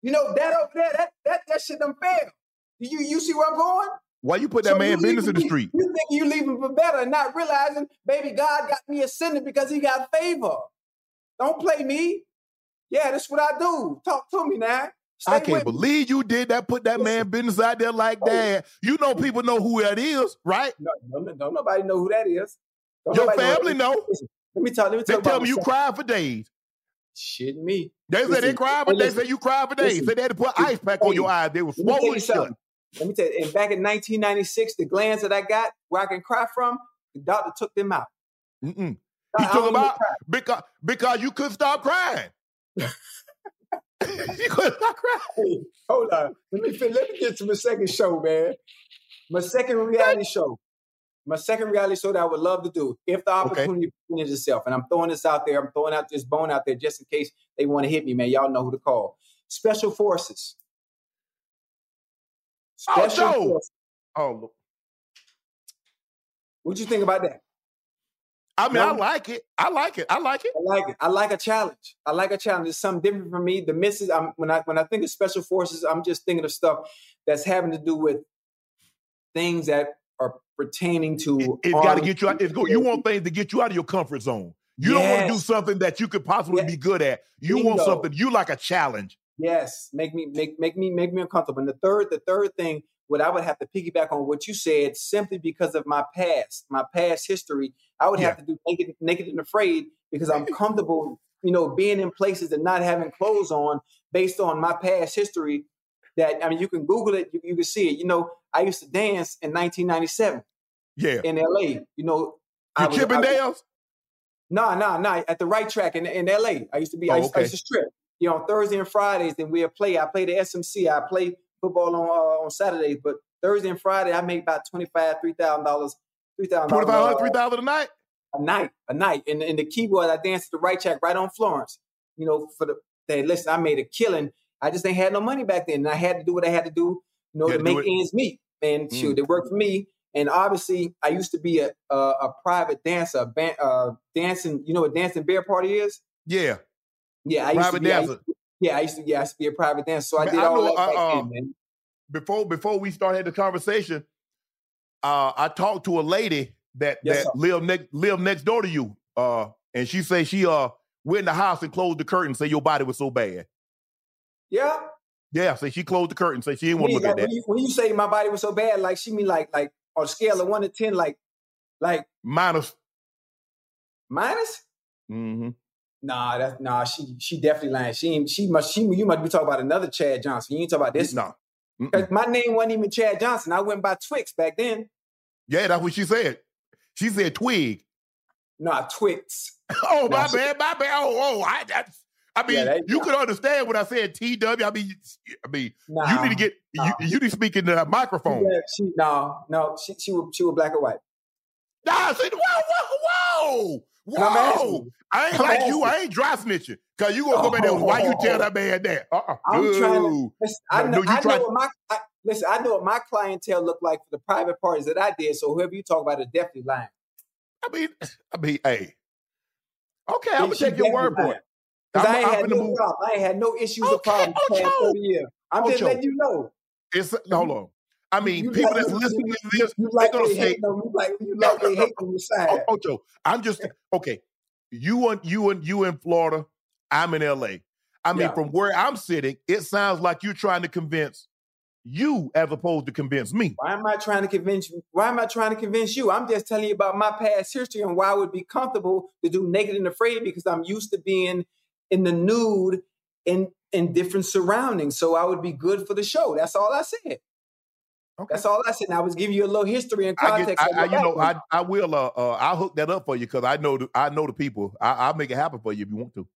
You know that over there. That that that shit done failed. You you see where I'm going? Why you put that So man business in the street? You think you leaving for better and not realizing, baby, God got me ascended because he got favor. Don't play me. Yeah, that's what I do. Talk to me now. Stay I can't believe you did that. Put that man business out there like Oh. that. You know people know who that is, right? No, no, no, don't nobody know who that is. Don't Your know family know. Listen, let me tell. Let me They tell me you cried for days. Shit, me. They said they Listen, cried, but hey, they said you cried for days. listen, Said they had to put listen, ice pack on your eyes. They were swollen shut. Let me tell you. And back in 1996, the glands that I got where I can cry from, the doctor took them out. Mm-mm. He I took them out because because you couldn't stop crying. *laughs* you couldn't stop crying. Hold on. Let me let me get to my second show, man. My second reality show. My second reality show that I would love to do if the opportunity presents itself. And I'm throwing this out there. I'm throwing out this bone out there just in case they want to hit me, man. Y'all know who to call. Special Forces. Oh, Special Joe. Forces. Oh. What you think about that? I mean, No. I like it. I like it. I like it. I like it. I like a challenge. I like a challenge. It's something different for me. The misses. I'm, when I when I think of special forces, I'm just thinking of stuff that's having to do with things that are pertaining to. It's got to get you out. It's go, you want things to get you out of your comfort zone. You don't want to do something that you could possibly Yeah. be good at. You want something you like a challenge. Yes, make me make make me make me uncomfortable. And the third, the third thing, what I would have to piggyback on what you said, simply because of my past, my past history, I would have to do naked, naked and afraid because I'm *laughs* comfortable, you know, being in places and not having clothes on based on my past history. That I mean, you can Google it, you, you can see it. You know, I used to dance in 1997 Yeah. in LA. You know, I You was- Chippendales? no, no, no. At the right track in, in LA. I used to be, I, Oh, used, I used to strip. You know, on Thursday and Fridays, then we'll play. I play the SMC. I play football on uh, on Saturdays, but Thursday and Friday, I make about 25, $3,000, $3,000 Twenty five hundred, three uh, a night? a night, a night. And, and the keyboard, I danced at the right track right on Florence, you know, for the that listen, I made a killing. I just ain't had no money back then, and I had to do what I had to do, you know, You to to make ends meet. And Mm. shoot, it worked for me. And obviously, I used to be a a, a private dancer, a ban- uh, dancing. You know what dancing bear party is? Yeah, Yeah, I used private to be. I used- dancer. yeah, I used to. Yeah, I used to be a private dancer. So I did I all know, that back uh, uh, then, man. Before before we started the conversation, uh, I talked to a lady that Yes, that sir. live next live next door to you, uh, and she said she uh went in the house and closed the curtain, say your body was so bad. Yeah. Yeah, say she closed the curtain, say she didn't want to look at that. when, you, when you say my body was so bad, like she mean like like on a scale of one to ten, like like Minus. minus? Mm-hmm. Nah, that's nah. She she definitely lying. She she must she you must be talking about another Chad Johnson. You ain't talking about this. No. Mm-mm. 'Cause my name wasn't even Chad Johnson. I went by Twix back then. Yeah, that's what she said. She said twig. Nah, Twix. *laughs* Oh, my she- bad, my bad. Oh, oh, I, that's, I mean, Yeah, you could understand what I said TW. I mean, I mean, Nah, you need to get nah. you, you need to speak in the microphone. yeah, she no no she she was she was black or white. Nah, I said, whoa, whoa, And whoa, whoa. I ain't I'm like you. I ain't dry snitching. Cause you gonna come in there. Oh. Why you tell that man that? Uh-uh. I'm trying to- Listen, I know, no, you I know what my I, listen. I know what my clientele looked like for the private parties that I did. So whoever you talk about is definitely lying. I mean, I mean, hey. Okay, I'm gonna take your word for it. Because I had no move- problem. I had no issues or Okay, problems the past Ocho. 30 years. I'm just Ocho. letting you know. It's hold on. I mean, you people like- that's you- listening to this, you they're like gonna they say, hate them. You like you like no, they hate them. Oh, Ocho, I'm just okay. You and you and you in Florida. I'm in LA. I mean, Yeah. from where I'm sitting, it sounds like you're trying to convince you as opposed to convince me. Why am I trying to convince you? Why am I trying to convince you? I'm just telling you about my past history and why I would be comfortable to do naked and afraid because I'm used to being in the nude in in different surroundings. So I would be good for the show. That's all I said. Okay. That's all I said. And I was giving you a little history and I, get, I, I you know, I, I will. Uh, uh, I'll hook that up for you because I know, the, I know the people. I, I'll make it happen for you if you want to.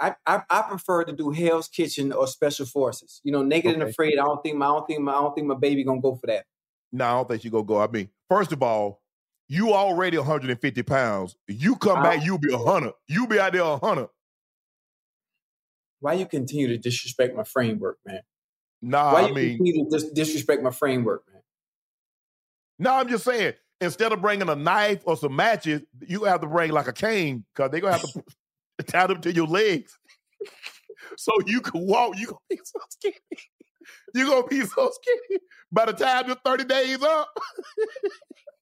I, I I prefer to do Hell's Kitchen or Special Forces. You know, Naked and Afraid. I don't think my I don't think my I don't think my baby gonna go for that. No, I don't think you gonna go. I mean, first of all, you already 150 pounds. You come back, you'll be a hundred. You'll be out there a hundred. Why you continue to disrespect my framework, man? Nah, Why I you mean, continue to dis- disrespect my framework, man? no, I'm just saying. Instead of bringing a knife or some matches, you have to bring like a cane because they're gonna have to *laughs* tie them to your legs, *laughs* so you can walk. You gonna be so skinny. You gonna be so skinny by the time the 30 days up.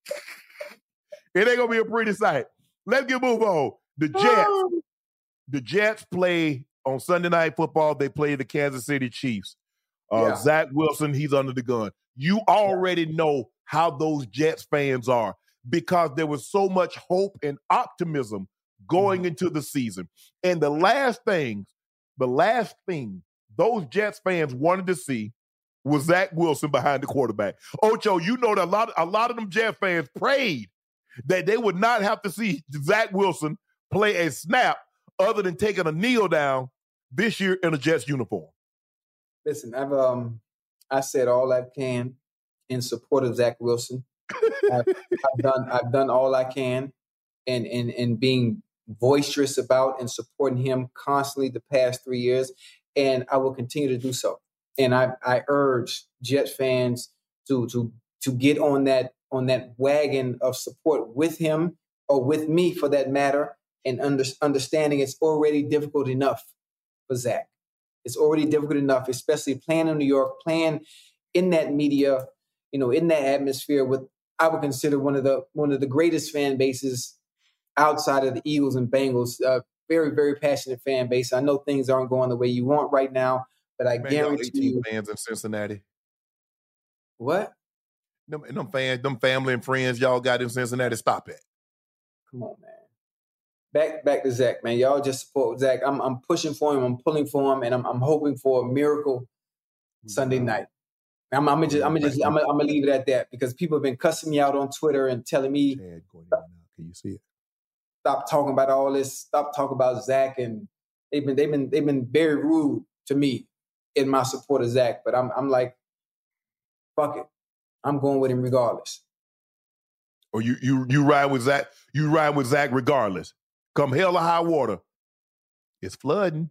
*laughs* it ain't gonna be a pretty sight. Let's get move on. The Jets. Oh. the Jets play on Sunday night football. They play the Kansas City Chiefs. Uh, Yeah. Zach Wilson, he's under the gun. You already know how those Jets fans are because there was so much hope and optimism going into the season. And the last thing, the last thing those Jets fans wanted to see was Zach Wilson behind the quarterback. Ocho, you know that a lot, a lot of them Jets fans prayed that they would not have to see Zach Wilson play a snap other than taking a kneel down this year in a Jets uniform. Listen, I've um I said all I can in support of Zach Wilson. *laughs* I've, I've done I've done all I can and and and being boisterous about and supporting him constantly the past three years, and I will continue to do so. And I I urge Jet fans to to to get on that on that wagon of support with him or with me for that matter, and under, understanding it's already difficult enough for Zach. It's already difficult enough, especially playing in New York, playing in that media, you know, in that atmosphere with I would consider one of the one of the greatest fan bases outside of the Eagles and Bengals. Uh, very, very passionate fan base. I know things aren't going the way you want right now, but I Man, guarantee you fans in Cincinnati. what? Them, them fans, them family and friends y'all got in Cincinnati, stop it. Come on, man. Back back to Zach, man. Y'all just support Zach. I'm I'm pushing for him, I'm pulling for him, and I'm I'm hoping for a miracle mm-hmm. Sunday night. I'm, I'm gonna just, I'm gonna just, I'm gonna, I'm gonna leave it at that because people have been cussing me out on Twitter and telling me Chad going in. Can you see it? stop talking about all this, stop talking about Zach, and they've been, they've been, they've been very rude to me in my support of Zach. But I'm, I'm like, fuck it, I'm going with him regardless. Or you you you ride with Zach, you ride with Zach regardless. Come hell or high water. It's flooding.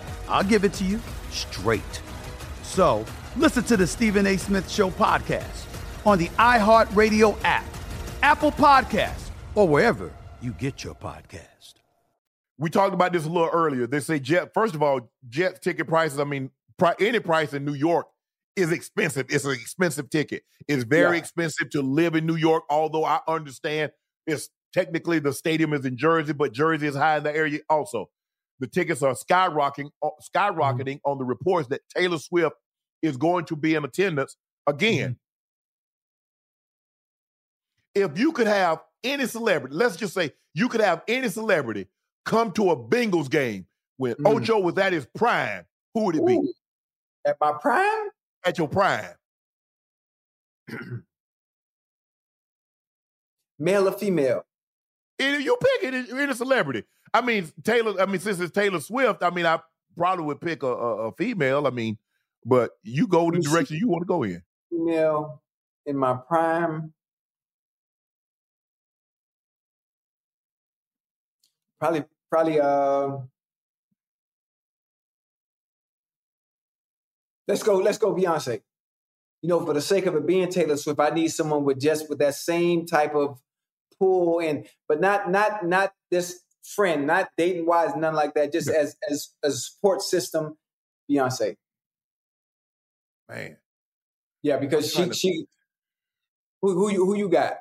I'll give it to you straight. So listen to the Stephen A. Smith Show podcast on the iHeartRadio app, Apple Podcasts, or wherever you get your podcast. We talked about this a little earlier. They say jet. First of all, jet ticket prices. I mean, pri- any price in New York is expensive. It's an expensive ticket. It's very Yeah. expensive to live in New York. Although I understand it's technically the stadium is in Jersey, but Jersey is high in the area also. The tickets are skyrocketing, uh, skyrocketing on the reports that Taylor Swift is going to be in attendance again. If you could have any celebrity, let's just say you could have any celebrity come to a Bengals game when Mhm. Ocho was at his prime, who would it be Ooh. At my prime? at your prime? *clears throat* Male or female? Either you pick it, any celebrity. I mean, Taylor. I mean, since it's Taylor Swift, I mean, I probably would pick a, a, a female. I mean, but you go the Let me see. direction you want to go in. Female in my prime. Probably, probably, uh, let's go, let's go Beyonce. You know, for the sake of it being Taylor Swift, I need someone with just with that same type of pull and but not not not this friend, not dating wise, none like that. Just as as as a support system, Beyonce. Man, Yeah, because she to she who who you who you got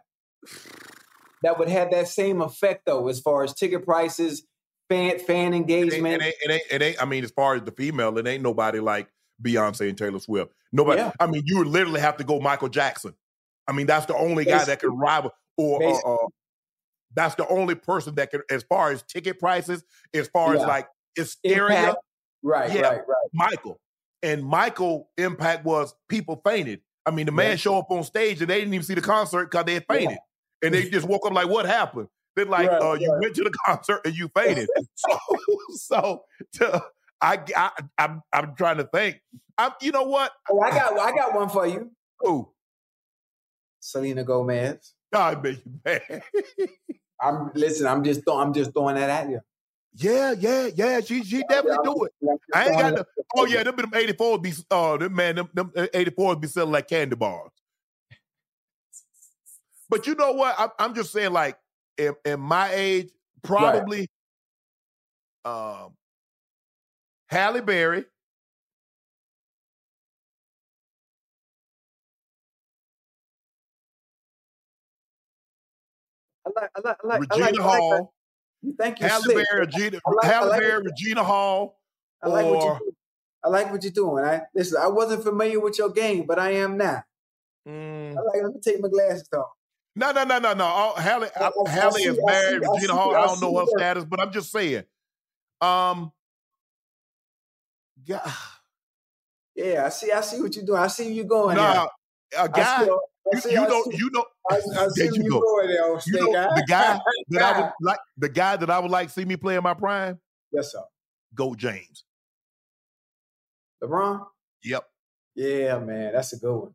that would have that same effect though, as far as ticket prices, fan fan it ain't, engagement. it, ain't, it, ain't, it ain't. I mean, as far as the female, it ain't nobody like Beyonce and Taylor Swift. Nobody. Yeah. I mean, you would literally have to go Michael Jackson. I mean, that's the only guy that can Basically. rival, or uh, uh, that's the only person that can, as far as ticket prices, as far as like hysteria. Right, Yeah. right, right. Michael. And Michael impact was people fainted. I mean, the man Yeah. show up on stage and they didn't even see the concert because they had Yeah. fainted. And they just woke up like, what happened? They're like, Right, uh, you went to the *laughs* concert and you fainted. *laughs* so so to, I, I I'm I'm trying to think. I'm you know what? Oh, I got I *sighs* got one for you. Who? Selena Gomez. God make you mad. *laughs* I'm listen, I'm just throwing I'm just throwing that at you. yeah, yeah, yeah. She she definitely do it. I ain't got the, oh yeah, them them 84s be uh them man, them, them 84s be selling like candy bars. But you know what? I'm, I'm just saying, like, in, in my age, probably um Halle Berry. Like I like I like, Regina I like Hall, that. Thank you. Halle slick. Regina, I like- Halle it. Regina Hall. I like what or- you do. I like what you're doing. I listen, I wasn't familiar with your game, but I am now. Mm. I like, let me take my glasses off. No, no, no, no, no. Oh, Halle, I, I, Halle I is married. Regina Hall. I, don't know her status, but I'm just saying. Um, God. Yeah, I see. I see what you're doing. I see you going. Nah, a guy. You, you know, you know. I, I see you, go. there, oh, you know, the guy *laughs* that I would like. The guy that I would like see me play in my prime. Yes, sir. Go James. LeBron. Yep. Yeah, man, that's a good one.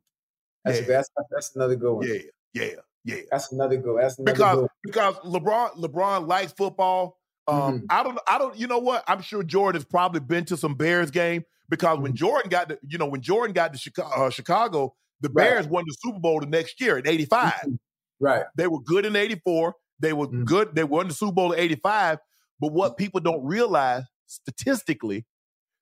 That's yeah. a, that's, that's another good one. Yeah, yeah, yeah. That's another good. That's another because good because LeBron LeBron likes football. Um, mm-hmm. I don't I don't you know what? I'm sure Jordan has probably been to some Bears game because mm-hmm. when Jordan got to you know when Jordan got to Chicago, uh, Chicago the Bears right. won the Super Bowl the next year in '85. Mm-hmm. Right. They were good in '84. They were mm-hmm. good. They won the Super Bowl in '85. But what mm-hmm. people don't realize statistically,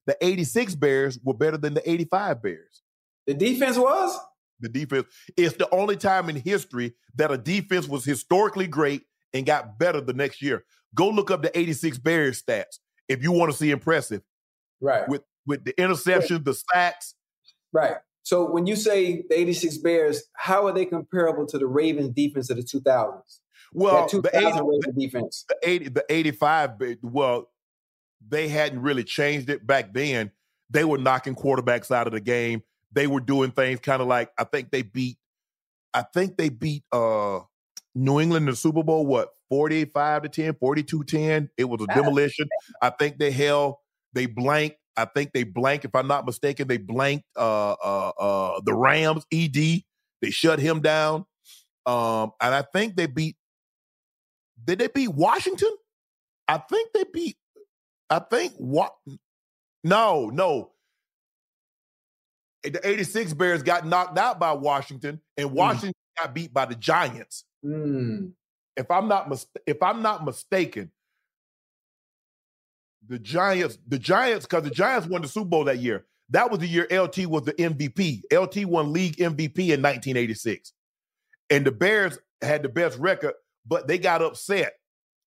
the '86 Bears were better than the '85 Bears. The defense was the defense. It's the only time in history that a defense was historically great and got better the next year. Go look up the 86 Bears stats if you want to see impressive. Right. With with the interceptions, right. the sacks. Right. So when you say the 86 Bears, how are they comparable to the Ravens defense of the 2000s? Well, the 80, defense. The 80 the 85 well, they hadn't really changed it back then. They were knocking quarterbacks out of the game they were doing things kind of like I think they beat I think they beat uh New England in the Super Bowl, what, 45 to 10, 42 10. It was a demolition. I think they held, they blanked. I think they blanked, if I'm not mistaken, they blanked uh uh uh the Rams, ED. They shut him down. Um, and I think they beat did they beat Washington? I think they beat I think what no, no the 86 Bears got knocked out by Washington, and hmm. Washington mm. got beat by the Giants. Mm. If I'm not mis- if I'm not mistaken, the Giants, the Giants, because the Giants won the Super Bowl that year. That was the year LT was the MVP. LT won league MVP in 1986. And the Bears had the best record, but they got upset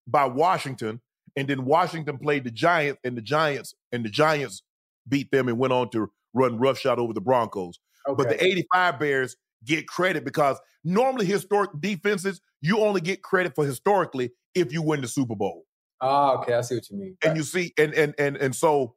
by Washington. And then Washington played the Giants, and the Giants, and the Giants beat them and went on to run roughshod over the Broncos. Okay. But the 85 Bears get credit because normally historic defenses, you only get credit for historically if you win the Super Bowl. Oh, okay. I see what you mean. And right. you see, and and and and so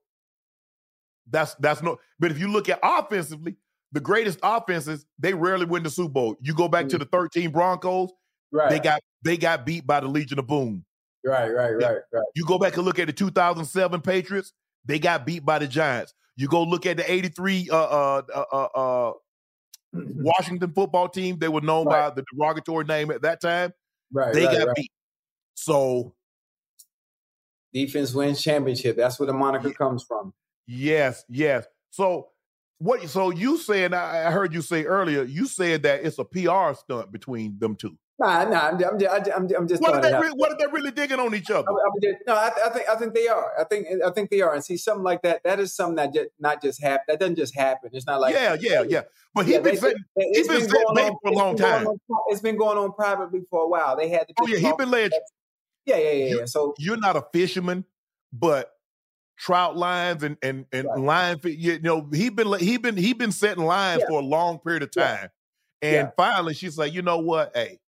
that's that's no but if you look at offensively, the greatest offenses, they rarely win the Super Bowl. You go back mm-hmm. to mm. the 13 Broncos, right. they got they got beat by the Legion of Boom. Right, right, right, right. You go back and look at the 2007 Patriots, they got beat by the Giants. You go look at the 83 uh, uh, uh, uh, uh *clears throat* Washington football team. They were known right. by the derogatory name at that time. Right. They right, got right. beat. So defense wins championship. That's where the moniker comes from. Yes, yes. So what so you said I heard you say earlier, you said that it's a PR stunt between them two. Nah, nah, I'm, I'm, I'm, I'm just. What are they? Really, what are they really digging on each other? Just, no, I, I, think I think they are. I think I think they are. And see, something like that. That is something that just not just happen. That doesn't just happen. It's not like yeah, yeah, yeah. But he's yeah, been saying, he's been, been going on, for a long time. On, it's been going on privately for a while. They had to. Oh yeah, he's been laying. Yeah, yeah, yeah. You, so you're not a fisherman, but trout lines and and and right. line. You know, he been he been he been setting lines yeah. for a long period of time, yeah. and finally she's like, you know what, hey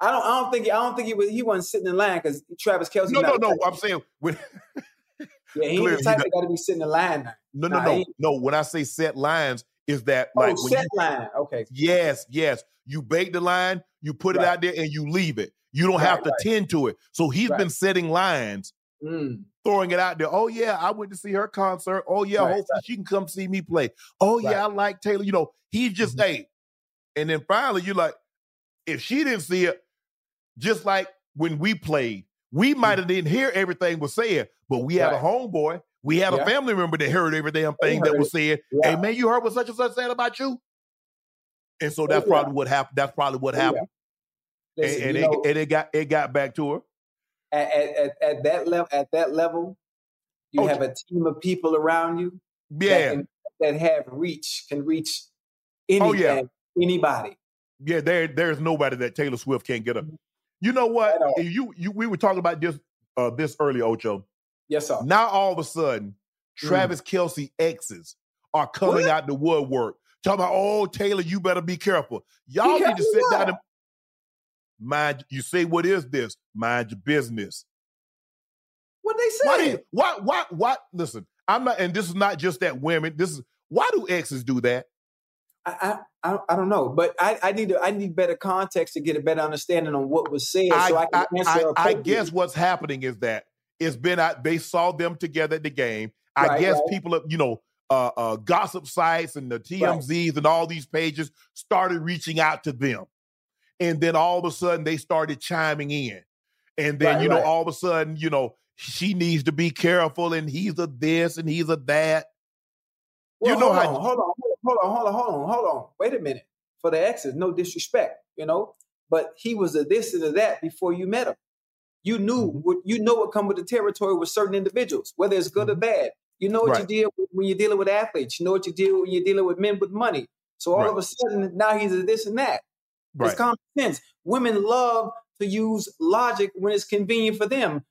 I don't. I don't think. I don't think he was. He wasn't sitting in line because Travis Kelce. No, no, no. I'm saying when. *laughs* yeah, *laughs* he ain't the type that got to be sitting in line. Now. No, no, nah, no, no. When I say set lines, is that oh, like set you, line? Okay. Yes, yes. You bake the line, you put right. it out there, and you leave it. You don't right, have to right. tend to it. So he's been setting lines, mm. throwing it out there. Oh yeah, I went to see her concert. Oh yeah, hopefully she can come see me play. Oh yeah, I like Taylor. You know, he's just mm-hmm. hey, and then finally you're like, if she didn't see it, just like when we played, we might have didn't hear everything was said, but we had a homeboy, we had yeah. a family member that heard every damn thing that was said. Yeah. Hey man, you heard what such and such said about you? And so that's oh, probably what happened. That's probably what oh, happened. Listen, and, and, it, know, and, it, got it got back to her. At, at, at that level, at that level, you oh, have a team of people around you. Yeah, that, can, that have reach, can reach anything, oh, yeah. anybody. Yeah, there there's nobody that Taylor Swift can't get a mm-hmm. You know what? You you we were talking about this uh this early, Ocho. Yes, sir. Now all of a sudden, mm. Travis mm. Kelce exes are coming what? out the woodwork talking about, oh, Taylor, you better be careful. Y'all Be need to sit what? down and mind. You say, what is this? Mind your business. What they Why do say? you, why, why, why? Listen, I'm not, and this is not just that women. This is why do exes do that? I, I, I, I don't know, but I, I need to, I need better context to get a better understanding on what was said, I, so I I, can answer. I, I guess what's happening is that it's been out. They saw them together at the game. I Right, guess right. people, have, you know, uh, uh, gossip sites and the TMZs and all these pages started reaching out to them, and then all of a sudden they started chiming in, and then Right, you know right. all of a sudden you know she needs to be careful, and he's a this and he's a that. Well, you know hold how- on, hold on, hold on, hold on, hold on, hold on. Wait a minute. For the exes, no disrespect, you know, but he was a this and a that before you met him. You knew Mm-hmm. what you know what come with the territory with certain individuals, whether it's good or bad. You know what you deal with when you're dealing with athletes. You know what you deal when you're dealing with men with money. So all Right. of a sudden now he's a this and that. Right. It's common sense. Women love to use logic when it's convenient for them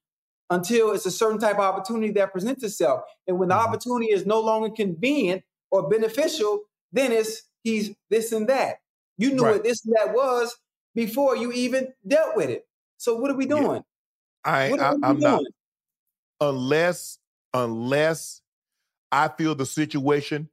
until it's a certain type of opportunity that presents itself. And when the Mhm. opportunity is no longer convenient or beneficial, then it's he's this and that. You knew Right. what this and that was before you even dealt with it. So what are we doing? I, What, I what are we I'm not unless unless I feel the situation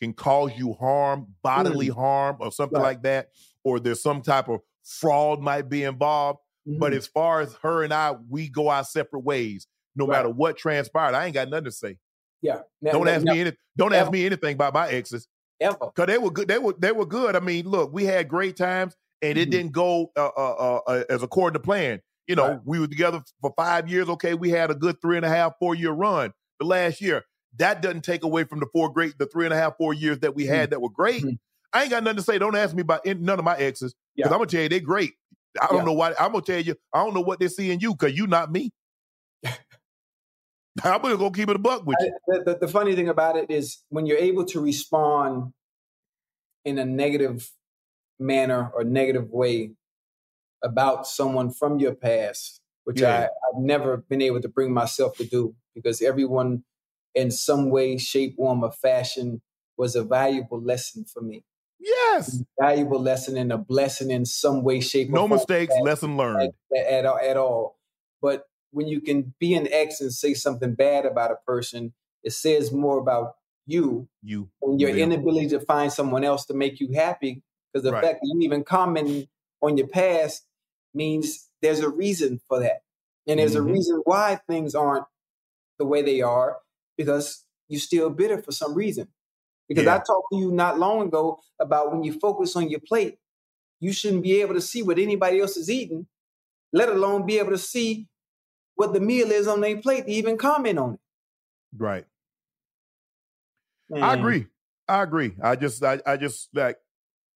can cause you harm, bodily harm, or something Mm. Right. like that, or there's some type of fraud might be involved. But Mhm. as far as her and I, we go our separate ways. No Right. matter what transpired, I ain't got nothing to say. yeah, Now- Don't ask now, me any. Don't ask me anything about my exes ever. because they were good. They were they were good. I mean, look, we had great times, and it Mhm. didn't go uh, uh, uh, uh, as according to plan. You know, Right. we were together for five years. Okay, we had a good three and a half, four year run the last year. That doesn't take away from the four great, the three and a half, four years that we had that were great. Mhm. I ain't got nothing to say. Don't ask me about any, none of my exes because Yeah. I'm gonna tell you they're great. I don't Yeah. know why. I'm gonna tell you I don't know what they see in you because you not me. *laughs* I'm gonna go keep it a buck with I- you. the, the, the funny thing about it is when you're able to respond in a negative manner or negative way about someone from your past, which I, Yeah. I've never been able to bring myself to do because everyone in some way, shape, form, or fashion was a valuable lesson for me. Yes. Valuable lesson and a blessing in some way, shape, No form mistakes. at- Lesson learned. at, at, at all. But when you can be an ex and say something bad about a person, it says more about you You. and your Yeah. inability to find someone else to make you happy. Because the Right. fact that you even comment on your past means there's a reason for that. And there's Mhm. a reason why things aren't the way they are because you're still bitter for some reason. Because I talked to you not long ago about when you focus on your plate, you shouldn't be able to see what anybody else is eating, let alone be able to see what the meal is on their plate to even comment on it. Right. I agree. I agree. I just, I, I just like,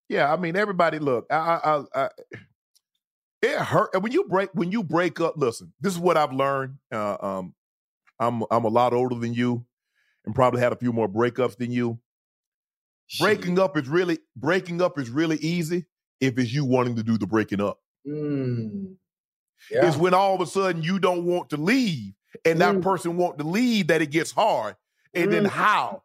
yeah. I mean, everybody. Look, I, I, I, it hurt and when you break when you break up. Listen, this is what I've learned. Uh, um, I'm, I'm a lot older than you, and probably had a few more breakups than you. Breaking up is really breaking up is really easy if it's you wanting to do the breaking up. Mm. It's when all of a sudden you don't want to leave, and that Mm. person want to leave that it gets hard, and then Mm. how?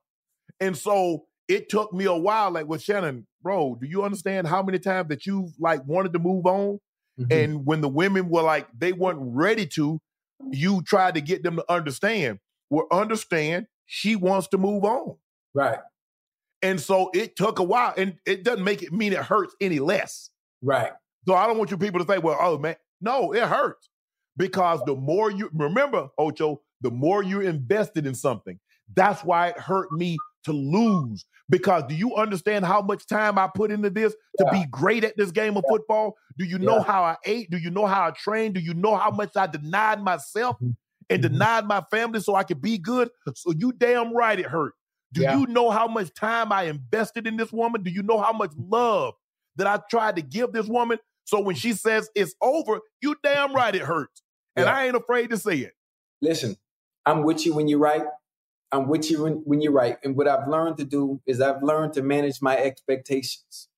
And so it took me a while. Like with Shannon, bro, do you understand how many times that you like wanted to move on, Mhm. and when the women were like they weren't ready to, you tried to get them to understand. Well, understand she wants to move on, right, and so it took a while, and it doesn't make it mean it hurts any less. right, So I don't want you people to say, well, oh man, no, it hurts. Because the more you remember, Ocho, the more you're invested in something. That's why it hurt me to lose. Because do you understand how much time I put into this to be great at this game of football? Do you know Yeah. how I ate? Do you know how I trained? Do you know how much I denied myself and Mhm. denied my family so I could be good? So you damn right it hurt. Do Yeah. you know how much time I invested in this woman? Do you know how much love that I tried to give this woman? So when she says it's over, you damn right it hurts. And Yeah. I ain't afraid to say it. Listen, I'm with you when you're right. I'm with you when, when you're right. And what I've learned to do is I've learned to manage my expectations.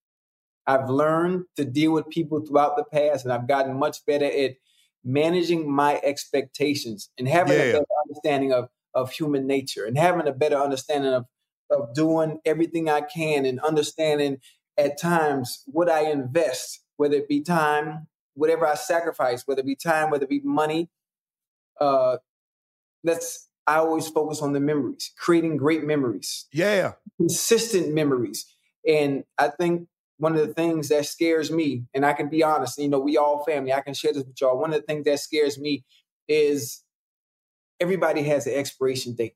I've learned to deal with people throughout the past, and I've gotten much better at managing my expectations and having Yeah. a better understanding of, of human nature and having a better understanding of of doing everything I can and understanding at times what I invest, whether it be time, whatever I sacrifice, whether it be time, whether it be money. Uh, that's I always focus on the memories, creating great memories. Yeah, consistent memories, and I think one of the things that scares me, and I can be honest, you know, we all family. I can share this with y'all. One of the things that scares me is everybody has an expiration date.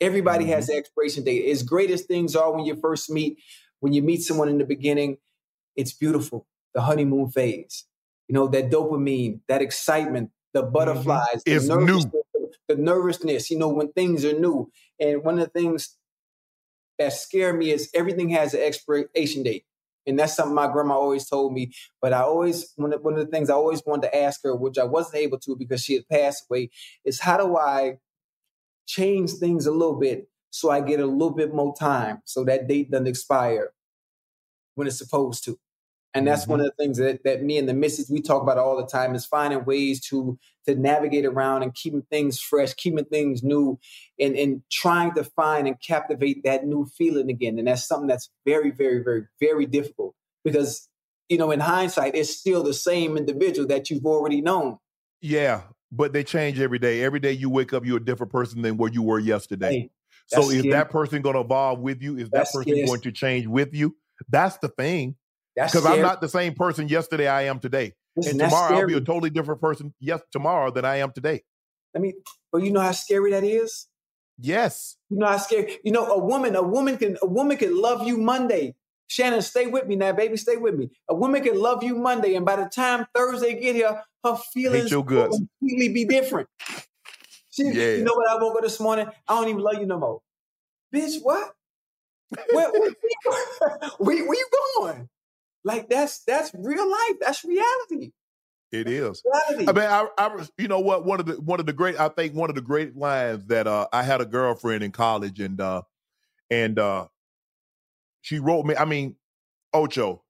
Everybody mm-hmm. has an expiration date. As great as things are when you first meet, when you meet someone in the beginning, it's beautiful. The honeymoon phase, you know, that dopamine, that excitement, the mm-hmm. butterflies, mm-hmm. the new. The nervousness, you know, when things are new. And one of the things that scare me is everything has an expiration date. And that's something my grandma always told me. But I always, one of, one of the things I always wanted to ask her, which I wasn't able to because she had passed away, is how do I change things a little bit so I get a little bit more time so that date doesn't expire when it's supposed to? And that's mm-hmm. one of the things that, that me and the missus we talk about all the time is finding ways to to navigate around and keeping things fresh, keeping things new, and and trying to find and captivate that new feeling again. And that's something that's very, very, very, very difficult because you know in hindsight it's still the same individual that you've already known. Yeah, but they change every day. Every day you wake up, you're a different person than what you were yesterday. Hey, so is scary. that person going to evolve with you? Is that's that person scary. going to change with you? That's the thing. Because I'm not the same person yesterday I am today. Listen, and tomorrow I'll be a totally different person yes tomorrow than I am today. I mean, but you know how scary that is? Yes. You know how scary. You know, a woman, a woman can a woman can love you Monday. Shannon, stay with me now, baby. Stay with me. A woman can love you Monday, and by the time Thursday get here, her feelings will completely be different. She, yeah. You know what? I woke up this morning. I don't even love you no more. Bitch, what? where, where, where, *laughs* where you going? Like that's that's real life. That's reality. It is. Reality. I mean, I, I, you know what? One of the one of the great, I think one of the great lines that uh, I had a girlfriend in college, and uh, and uh, she wrote me. I mean, Ocho,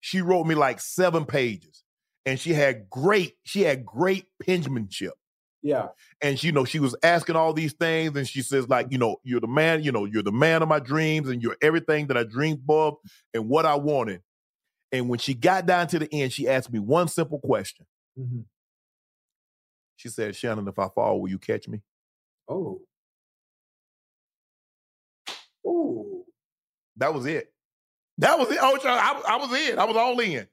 she wrote me like seven pages, and she had great, she had great penmanship. Yeah. And you know, she was asking all these things, and she says, like, you know, you're the man, you know, you're the man of my dreams, and you're everything that I dreamed of and what I wanted. And when she got down to the end, she asked me one simple question. Mm-hmm. She said, Shannon, if I fall, will you catch me? Oh. Oh. That was it. That was it. Oh, I, I was in. I was all in.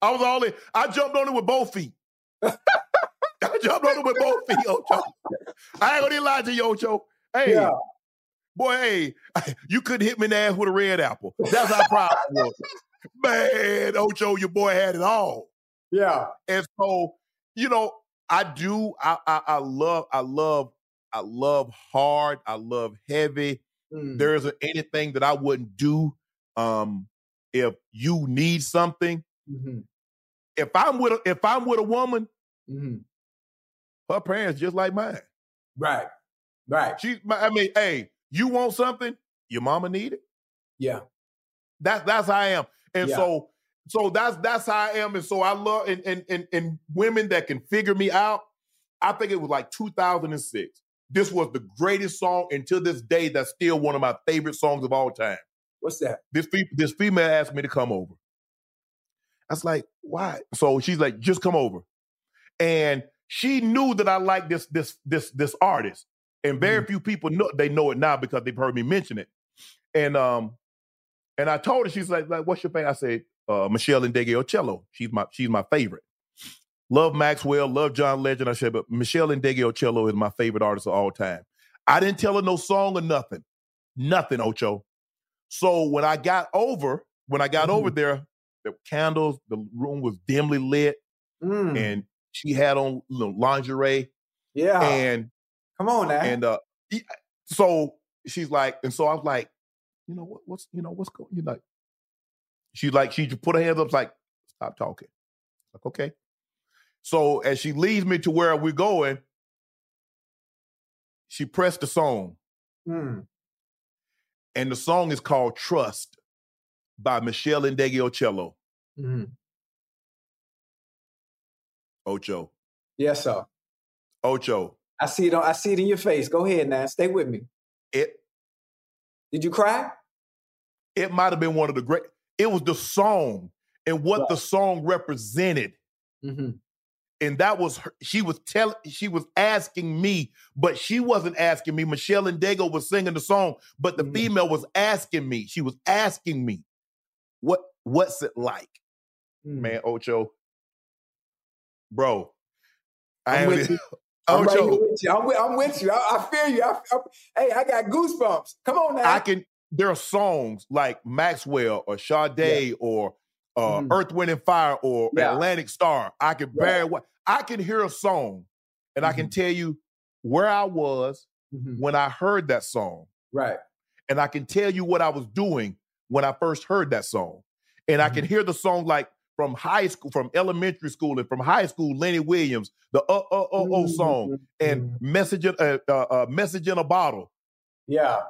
I was all in. I jumped on it with both feet. *laughs* I jumped on it with both feet, Ocho. I ain't gonna lie to you, Ocho. Hey, yeah. boy, hey, *laughs* you couldn't hit me in the ass with a red apple. That's our problem was man, Ocho, your boy had it all. Yeah. And so, you know, I do, I, I, I love, I love, I love hard, I love heavy. Mm. There isn't anything that I wouldn't do um if you need something. Mm-hmm. If I'm with a, if I'm with a woman, mm-hmm. her parents just like mine. Right. Right. She I mean, hey, you want something? Your mama need it. Yeah. That's that's how I am. And yeah. so so that's that's how I am. And so I love and, and and and women that can figure me out. I think it was like 2006. This was the greatest song until this day. That's still one of my favorite songs of all time. What's that? This this female asked me to come over. I was like, why? So she's like, just come over. And she knew that I like this this this this artist. And very mm. few people know they know it now because they've heard me mention it. And um, and I told her, she's like, like what's your favorite? I said, uh, Meshell Ndegeocello. She's my she's my favorite. Love Maxwell, love John Legend. I said, but Michelle and Meshell Ndegeocello is my favorite artist of all time. I didn't tell her no song or nothing. Nothing, Ocho. So when I got over, when I got mm-hmm. over there, the candles, the room was dimly lit, mm. and she had on you know, lingerie. Yeah. And come on now. And uh so she's like, and so I was like, you know what, what's you know what's going you like she like she put her hands up like stop talking. Like okay. So as she leads me to where we're going she pressed the song. Mm. and the song is called trust by meshell ndegeocello mm. ocho. Yes sir. Ocho. I see it on, i see it in your face. Go ahead now. Stay with me. It Did you cry? It might have been one of the great. It was the song and what Right. the song represented. Mm-hmm. and that was her, she was telling she was asking me but she wasn't asking me michelle and dago was singing the song but the Mhm. female was asking me she was asking me what what's it like Mm. man ocho bro I I'm ain't- with you. *laughs* I'm, right with you. I'm, with, I'm with you. I, I feel you. I, I- hey, I got goosebumps. Come on now. i can there are songs like maxwell or Sade or uh, Mhm. earth wind and fire or Yeah. Atlantic Starr i can Yeah. well i can hear a song and i can Mm-hmm. tell you where i was Mhm. when I heard that song. Right. And I can tell you what I was doing when I first heard that song. And I Mm-hmm. can hear the song like from high school, from elementary school, and from high school, Lenny Williams, the uh uh uh oh song, and Mhm. message in, uh, uh, uh, message in a bottle. Yeah.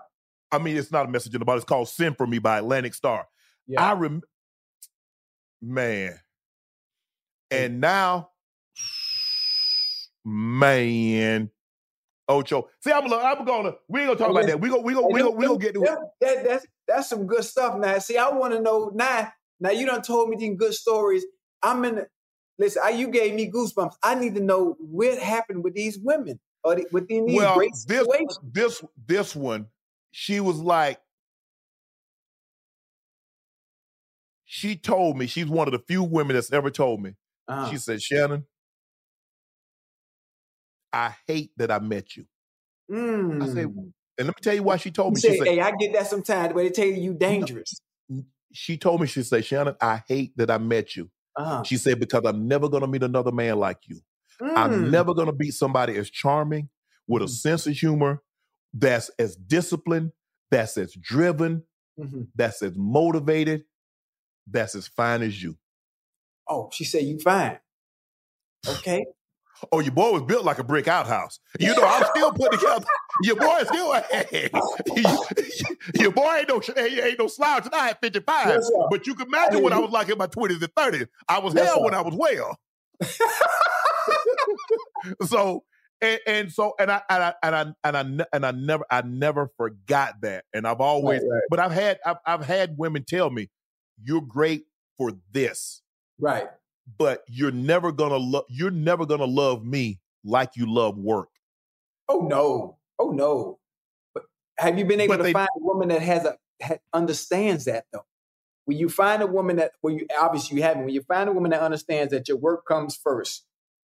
I mean, it's not a message in a bottle. It's called "Send for Me" by Atlantic Starr. Yeah. I rem, man, and now, man, Ocho. See, I'm, gonna- I'm gonna. We ain't gonna talk about that. We gonna, we gonna, we gonna, we gonna get to That, that, that's that's some good stuff. Now, see, I want to know now. Now you done told me these good stories. I'm in. The, listen, I, you gave me goosebumps. I need to know what happened with these women or the, within these well, great this situations. this this one, she was like, she told me she's one of the few women that's ever told me. Uh-huh. She said, Shannon, I hate that I met you. I said, Mm. and let me tell you why she told me. say, She said, hey, I get that sometimes, but they tell you you dangerous. she told me, she said, Shannon, I hate that I met you. Uh-huh. She said, because I'm never gonna meet another man like you. I'm Mm. never gonna meet somebody as charming, with a Mhm. sense of humor, that's as disciplined, that's as driven, Mhm. that's as motivated, that's as fine as you. Oh, she said you fine. Okay. *laughs* Oh, your boy was built like a brick outhouse. You know, I'm still putting together. Your boy is still *laughs* your boy ain't no ain't no slouch. And I had 55, Yes, but you can imagine what I was like in my 20s and 30s. I was Yes, hell sir. when I was well. *laughs* so and, and so and I and I and I and I and I never I never forgot that. And I've always Right, right. but I've had I've, I've had women tell me, "You're great for this." Right. but you're never gonna love you're never gonna love me like you love work. Oh no. Oh no. But have you been able But to they- find a woman that has a ha, understands that though? When you find a woman that well you obviously you haven't, when you find a woman that understands that your work comes 1st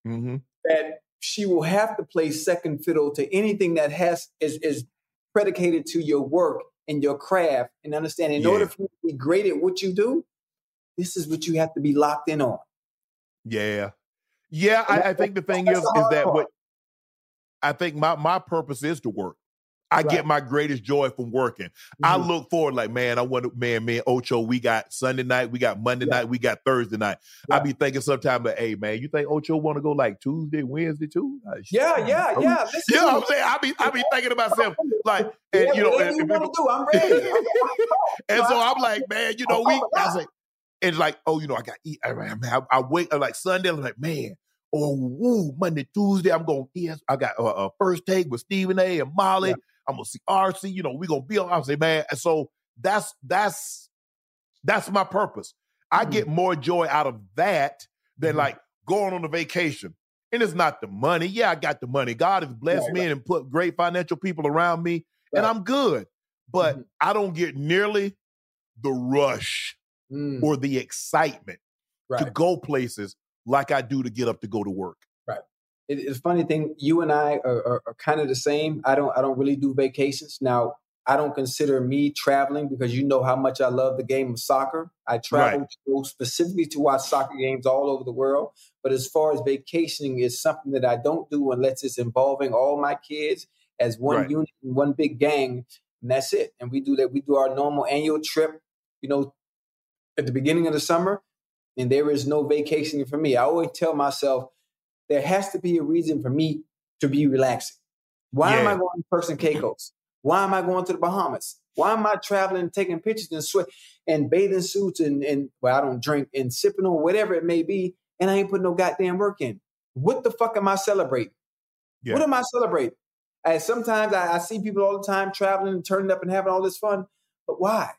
Mm-hmm. that she will have to play second fiddle to anything that has is is predicated to your work and your craft and understand in Yeah. order for you to be great at what you do, this is what you have to be locked in on. Yeah, yeah. I, I think the thing is is that part. what I think my my purpose is to work. I Right. get my greatest joy from working. I Mhm. look forward, like man, I want to, man, man, Ocho. We got Sunday night, we got Monday Yeah. night, we got Thursday night. I be thinking sometimes, like, hey man, you think Ocho want to go like Tuesday, Wednesday too? Like, yeah, yeah, bro. yeah. Listen, You know what I'm saying? I be I be thinking to *laughs* myself, like, and yeah, you know, and- you and- want to do, I'm *laughs* ready. *laughs* And so I'm like, man, you know, we. I'm was like, it's like, oh, you know, I got eat. I, man, I, I wait like Sunday. I'm like, man, oh, woo, Monday, Tuesday, I'm going. Yes, I got a uh, uh, first take with Stephen A. and Molly. Yeah. I'm gonna see RC. You know, we gonna be on. I say, man, and so that's that's that's my purpose. I Mhm. get more joy out of that than Mhm. like going on a vacation. And it's not the money. Yeah, I got the money. God has blessed Right, me and put great financial people around me, and I'm good. But Mhm. I don't get nearly the rush Mm, or the excitement to go places like I do to get up to go to work. It, it's a funny thing. You and I are, are, are kind of the same. I don't. I don't really do vacations now. I don't consider me traveling because you know how much I love the game of soccer. I travel to specifically to watch soccer games all over the world. But as far as vacationing is something that I don't do unless it's involving all my kids as one Right. unit, one big gang, and that's it. And we do that. We do our normal annual trip. You know, at the beginning of the summer, and there is no vacationing for me. I always tell myself there has to be a reason for me to be relaxing. Why am I going to Turks and Caicos? Why am I going to the Bahamas? Why am I traveling taking pictures and sweat and bathing suits and, and well, I don't drink and sipping on whatever it may be, and I ain't putting no goddamn work in. What the fuck am I celebrating? Yeah. What am I celebrating? And sometimes I, I see people all the time traveling and turning up and having all this fun, but why?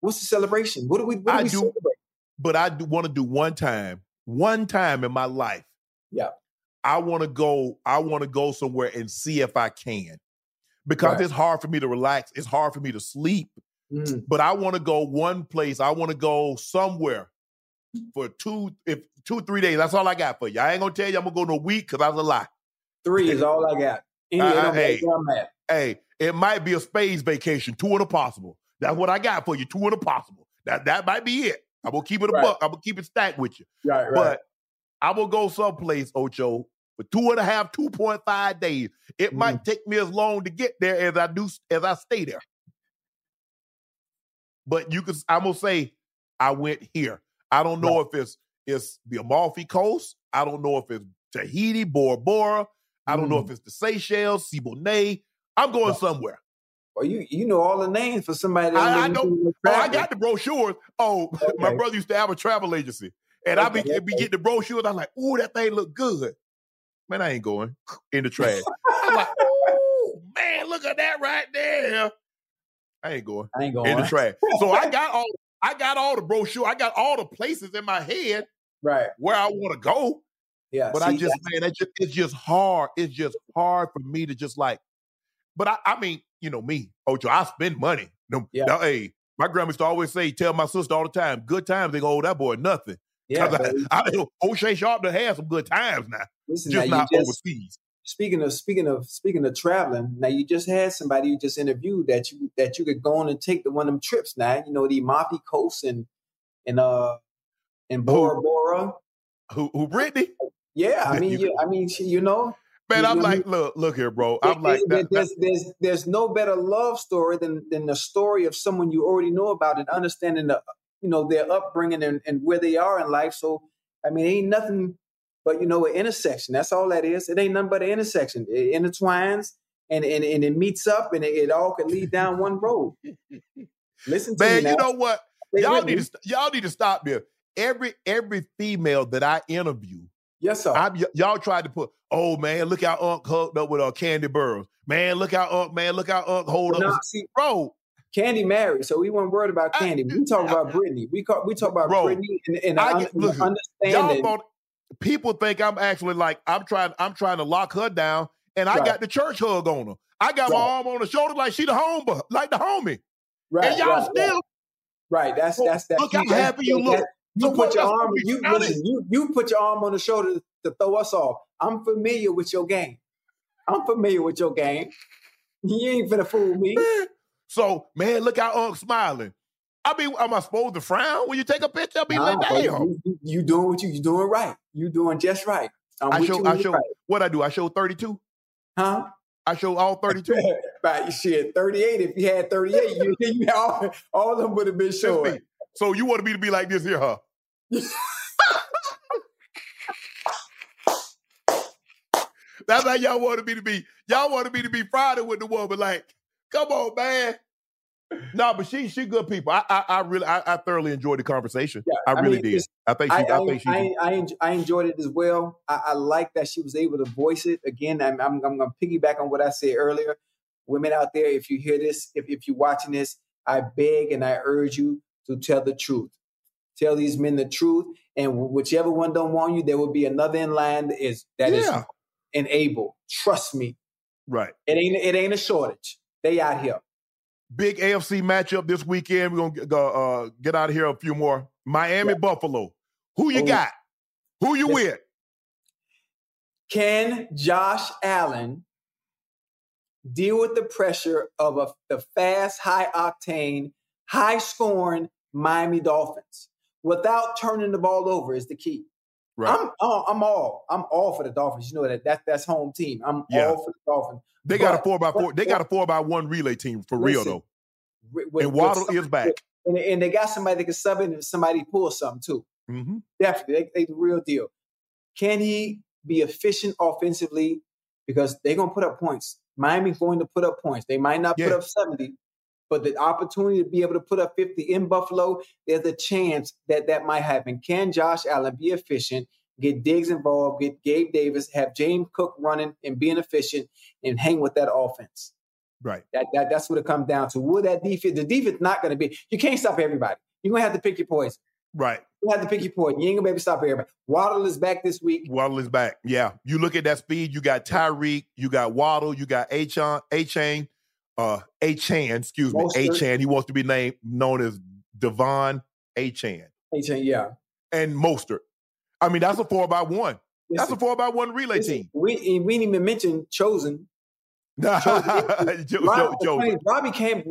What's the celebration? What do we? What do I we do- celebrate? But I do want to do one time, one time in my life. Yeah. I want to go. I want to go somewhere and see if I can, because Right. it's hard for me to relax. It's hard for me to sleep. Mm, But I want to go one place. I want to go somewhere for two, if two, three days. That's all I got for you. I ain't gonna tell you I'm gonna go in a week because that's a lie. three is all I got. *laughs* Any Uh, hey. that's where I'm at. Hey, it might be a space vacation, two and a possible. That's what I got for you, two and a possible. That that might be it. I'm gonna keep it a Right. buck. I'm gonna keep it stacked with you. Right, right. But I'm gonna go someplace, Ocho, for two and a half, two point five days. It Mm. might take me as long to get there as I do as I stay there. But you can, I'm gonna say, I went here. I don't know if it's it's the Amalfi Coast. I don't know if it's Tahiti, Bora Bora. I don't know if it's the Seychelles, Siboney. I'm going Mm. Right. somewhere. well, you you know all the names for somebody. I- I know- Oh, I got the brochures. Oh, *laughs* my brother used to have a travel agency, and I be, be getting the brochures. I'm like, "Ooh, that thing look good." Man, I ain't going *laughs* in the trash. I'm like, *laughs* "Ooh, man, look at that right there." I ain't going I ain't going in the trash. So I *laughs* got all, I got all the brochure. I got all the places in my head Right. where I want to go. Yeah. But I see, just, man, that just, it's just hard. It's just hard for me to just like. But I, I mean, you know me, Ocho. I spend money. No, Yeah. no, hey, my grandma used to always say, tell my sister all the time, good times. They go, oh, that boy nothing. Yeah. I, I, *laughs* O'Shea Sharp done had some good times now, listen, just now, not just, overseas. speaking of speaking of speaking of traveling, now you just had somebody you just interviewed that you that you could go on and take the one of them trips now. You know the Amalfi Coast and and uh and Bora Bora. Who, who, Brittany? Yeah, I *laughs* mean, you, I mean, she- you know, Man, You I'm know like, look, look here, bro. I'm it- like, it- that, that- there's there's there's no better love story than than the story of someone you already know about and understanding the you know their upbringing and, and where they are in life. So I mean, ain't nothing but you know an intersection. That's all that is. It ain't nothing but an intersection. It intertwines and and, and it meets up and it, it all could lead down one road. Listen to man, you know what? Stay Y'all need me. to y'all need to stop there. Every every female that I interview, yes, sir. I, y- y'all tried to put, oh man, look how Unc hooked up with uh, Kandi Burruss. Man, look how Unc, man, look how Unc hold up. see, Bro, Kandi married, so we weren't worried about I- Kandi. We talk about Brittany. We call, we talk about Bro, Brittany and, and I un- get- look, y'all understanding. want, people think I'm actually like I'm trying I'm trying to lock her down, and I Right. got the church hug on her. I got my arm on her shoulder like she the home, like the homie, right, and y'all right, still. right. right. Oh, that's that's that. look how happy you look. that- You So put your arm. You listen. You you put your arm on the shoulder to throw us off. I'm familiar with your game. I'm familiar with your game. You ain't finna fool me. So man, look how Unc smiling. I mean, am I supposed to frown when you take a picture? I mean, like, damn. you, you- doing what you you doing right. You doing just right. I'm I show, you I show, right. what I do? I show 32. huh? I show all *laughs* 32. right, shit. 38. If you had 38, you, *laughs* you all, all of them would have been me. So you wanted me to be like this here, huh? *laughs* That's how y'all wanted me to be. Y'all wanted me to be Friday with the woman. Like, come on, man. No, but she she good people. I I, I really I, I thoroughly enjoyed the conversation. Yeah, I I really mean, did. I think she I, think she I, I, I enjoyed it as well. I, I like that she was able to voice it. Again, I'm, I'm, I'm going to piggyback on what I said earlier. Women out there, if you hear this, if, if you're watching this, I beg and I urge you to tell the truth. Tell these men the truth, and whichever one don't want you, there will be another in line that is that is Yeah. and able. Trust me, right. it ain't it ain't a shortage. They out here. Big AFC matchup this weekend. We're gonna get, uh, get out of here a few more. Miami Buffalo. Who you got? Who you Listen. with? Can Josh Allen deal with the pressure of a, the fast, high octane, high scoring Miami Dolphins without turning the ball over? Is the key. Right. I'm all, I'm all I'm all for the Dolphins. You know that that that's home team. I'm Yeah. all for the Dolphins. they got a four by four. but- They got a four by one relay team for real though. With- And Waddle is back. and, and they got somebody that can sub in if somebody pulls something too. hmm Definitely, they, they the real deal. Can he be efficient offensively? Because they're gonna put up points. Miami's going to put up points. They might not put up 70, but the opportunity to be able to put up 50 in Buffalo, there's a chance that that might happen. Can Josh Allen be efficient, get Diggs involved, get Gabe Davis, have James Cook running and being efficient, and hang with that offense. Right. That, that that's what it comes down to. Will that defense? The defense not going to be. You can't stop everybody. You're gonna have to pick your poison. Right. You have to pick your point. You ain't gonna be able to stop everybody. Waddle is back this week. Waddle is back. Yeah. You look at that speed. You got Tyreek. You got Waddle. You got Achane. Uh, Achane, Excuse me. Achane. He wants to be named known as Devon A Chan. Achane, Yeah. And Mostert. I mean, that's a four by one. Listen, that's a four by one relay listen, team. We we didn't even mention chosen. chosen. *laughs* Robbie. Robbie came.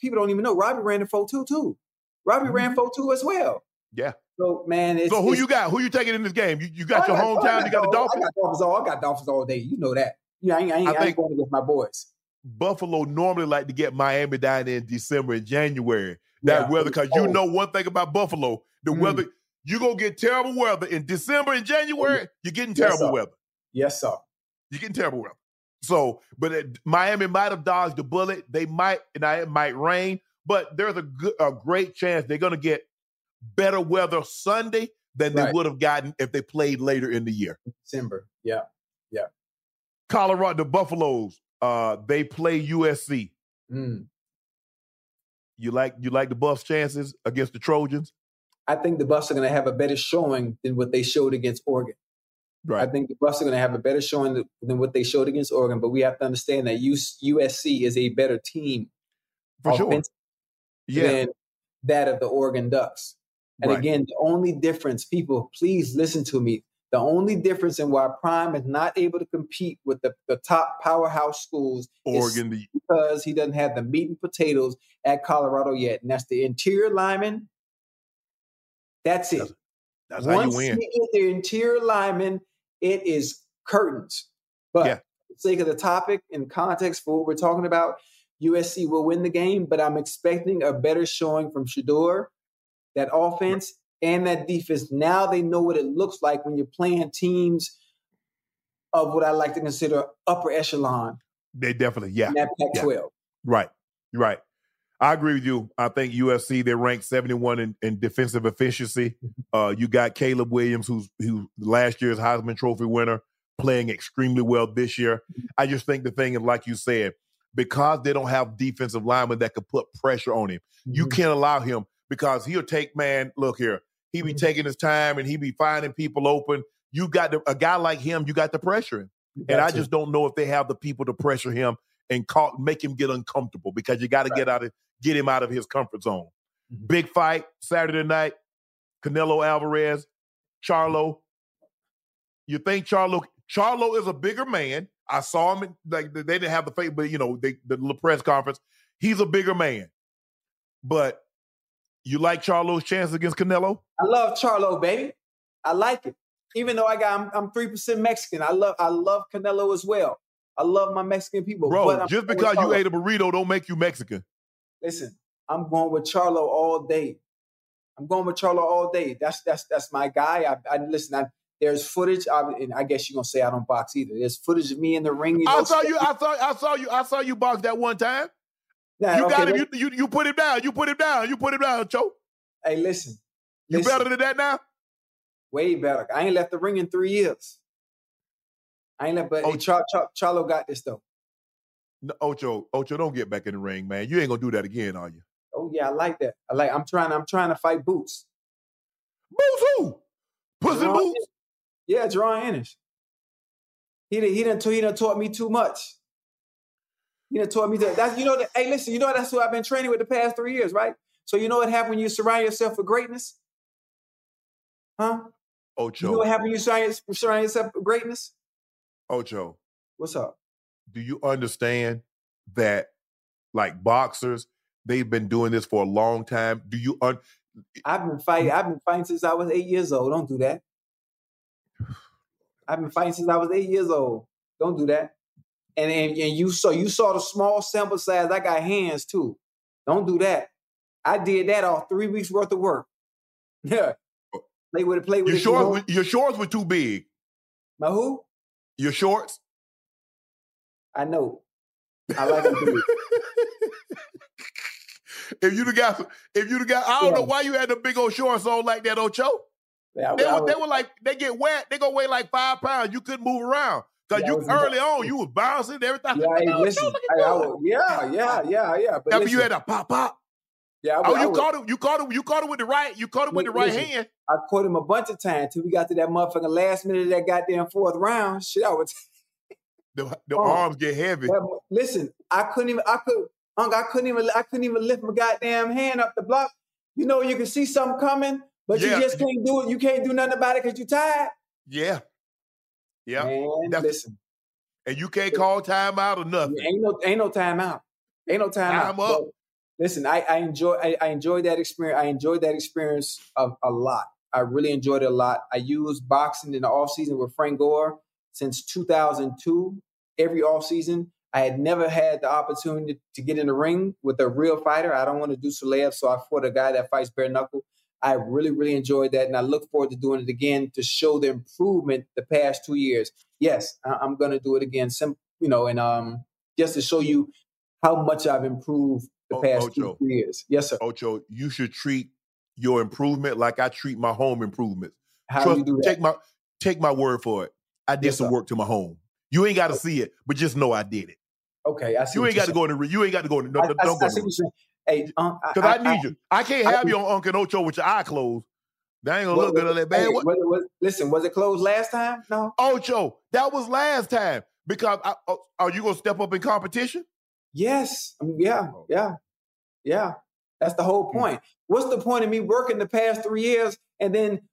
People don't even know Robbie ran the four two too. Robbie mm-hmm. ran four two as well. Yeah. So man, it's, so who it's, you got? Who you taking in this game? You, you got oh, your got, hometown. Oh, you got the Dolphins. I got Dolphins all. I got Dolphins all day. You know that. Yeah, I ain't, I ain't, I I ain't going against my boys. Buffalo normally like to get Miami down in December and January. That yeah, weather, because you know one thing about Buffalo, the mm. weather, you're gonna get terrible weather in December and January, you're getting terrible yes, weather. Yes, sir. You're getting terrible weather. So, but it, Miami might have dodged the bullet. They might, and it might rain, but there's a, good, a great chance they're gonna get better weather Sunday than right. they would have gotten if they played later in the year. December. Yeah. Yeah. Colorado, the Buffaloes, uh, they play USC. Mm. You like you like the Buffs' chances against the Trojans? I think the Buffs are going to have a better showing than what they showed against Oregon. Right. I think the Buffs are going to have a better showing than what they showed against Oregon, but we have to understand that USC is a better team for sure. Yeah. than that of the Oregon Ducks. And right. again, the only difference, people, please listen to me. The only difference in why Prime is not able to compete with the, the top powerhouse schools Oregon, is because he doesn't have the meat and potatoes at Colorado yet. And that's the interior lineman. That's it. That's, that's how you win. You get the interior lineman, it is curtains. But yeah. for the sake of the topic and context for what we're talking about, USC will win the game, but I'm expecting a better showing from Shedeur that offense and that defense. Now they know what it looks like when you're playing teams of what I like to consider upper echelon. They definitely, yeah. That Pac-12. Yeah. Right, right. I agree with you. I think USC they're ranked 71 in, in defensive efficiency. *laughs* Uh, you got Caleb Williams, who's who last year's Heisman Trophy winner, playing extremely well this year. *laughs* I just think the thing is, like you said, because they don't have defensive linemen that could put pressure on him, mm-hmm. you can't allow him because he'll take man. Look here, he be mm-hmm. taking his time and he be finding people open. You got the, a guy like him, you got to pressure him, and I just don't know if they have the people to pressure him and call, make him get uncomfortable because you got to right. get out of get him out of his comfort zone. Mm-hmm. Big fight Saturday night, Canelo Alvarez, Charlo. You think Charlo Charlo is a bigger man? I saw him in, like they didn't have the face, but you know they, the press conference. He's a bigger man, but you like Charlo's chance against Canelo? I love Charlo, baby. I like it. Even though I got I'm three percent Mexican, I love I love Canelo as well. I love my Mexican people. Bro, just because you ate a burrito don't make you Mexican. Listen, I'm going with Charlo all day. I'm going with Charlo all day. That's that's that's my guy. I, I listen. I, there's footage, I, and I guess you're gonna say I don't box either. There's footage of me in the ring. You know, I saw you. I saw. I saw you. I saw you box that one time. Nah, you okay, got him. You, you, you put him down. You put him down. You put him down, Joe. Hey, listen. You listen. better than that now? Way better. I ain't left the ring in three years. I ain't left, but oh, hey, Char- Char- Charlo got this though. No, Ocho, Ocho, don't get back in the ring, man. You ain't gonna do that again, are you? Oh yeah, I like that. I like. I'm trying. I'm trying to fight Boots. Boots who? Pussy Boots. Yeah, Jaron Ennis. He didn't. He didn't. He didn't taught me too much. He done taught me that. That's you know. That, hey, listen. You know that's who I've been training with the past three years, right? So you know what happened when you surround yourself with greatness, huh? Ocho. You know what happened when you surround, surround yourself with greatness? Ocho. What's up? Do you understand that, like boxers, they've been doing this for a long time? Do you? Un- I've been fighting. I've been fighting since I was eight years old. Don't do that. *sighs* I've been fighting since I was eight years old. Don't do that. And, and and you saw you saw the small sample size. I got hands too. Don't do that. I did that off three weeks worth of work. *laughs* Yeah. Play with it, play with your it. Shorts, were, your shorts were too big. My who? Your shorts? I know. I like them big. *laughs* if you'd have got, if you'd have got, I don't yeah. know why you had the big old shorts on like that, Ocho. Yeah, I They I were, would- they were like they get wet. They gonna weigh like five pounds. You couldn't move around because Yeah, you was- early on you was bouncing everything. yeah, hey, listen, Joe, look at hey, I that. yeah, yeah, yeah, yeah. But After listen, you had a pop pop. yeah, I Oh, I you would- caught it. You caught it. You caught it with the right. You caught it with the right listen. hand. I caught him a bunch of times till we got to that motherfucking last minute of that goddamn fourth round. Shit, I was. *laughs* The, the Oh. arms get heavy. That- listen, I couldn't even. I could. Unc, I couldn't even. I couldn't even lift my goddamn hand up the block. You know, you can see something coming, but Yeah. you just can't do it. You can't do nothing about it because you're tired. Yeah, yeah. That's- listen, And you can't call timeout or nothing. ain't no, ain't no time out. Ain't no time, Time out. up. But Listen, I, I enjoy. I, I enjoyed that experience. I enjoyed that experience of a lot. I really enjoyed it a lot. I used boxing in the off season with Frank Gore since 2002. Every off season, I had never had the opportunity to get in the ring with a real fighter. I don't want to do Salev, so I fought a guy that fights bare knuckle. I really, really enjoyed that, and I look forward to doing it again to show the improvement the past two years. Yes, I, I'm going to do it again. Sim, you know, and um, just to show you how much I've improved the past two Ocho. three years. Yes, sir. Ocho, you should treat your improvement like I treat my home improvements. How Trust- do you do that? Take my take my word for it. I did Yes, some sir. work to my home. You ain't got to see it, but just know I did it. okay, I see. You ain't got to go in the. You ain't got to go in the no. I, I, don't go I see what you're saying. Hey, um, Because I, need you. I can't have think- you on Uncle Ocho with your eye closed. That ain't gonna What- look good on that man. Hey, What? was it- was- listen, was it closed last time? No. Ocho, that was last time. Because I, oh, are you gonna step up in competition? Yes. Um, yeah. Oh. Yeah. Yeah. That's the whole Hmm. point. What's the point of me working the past three years and then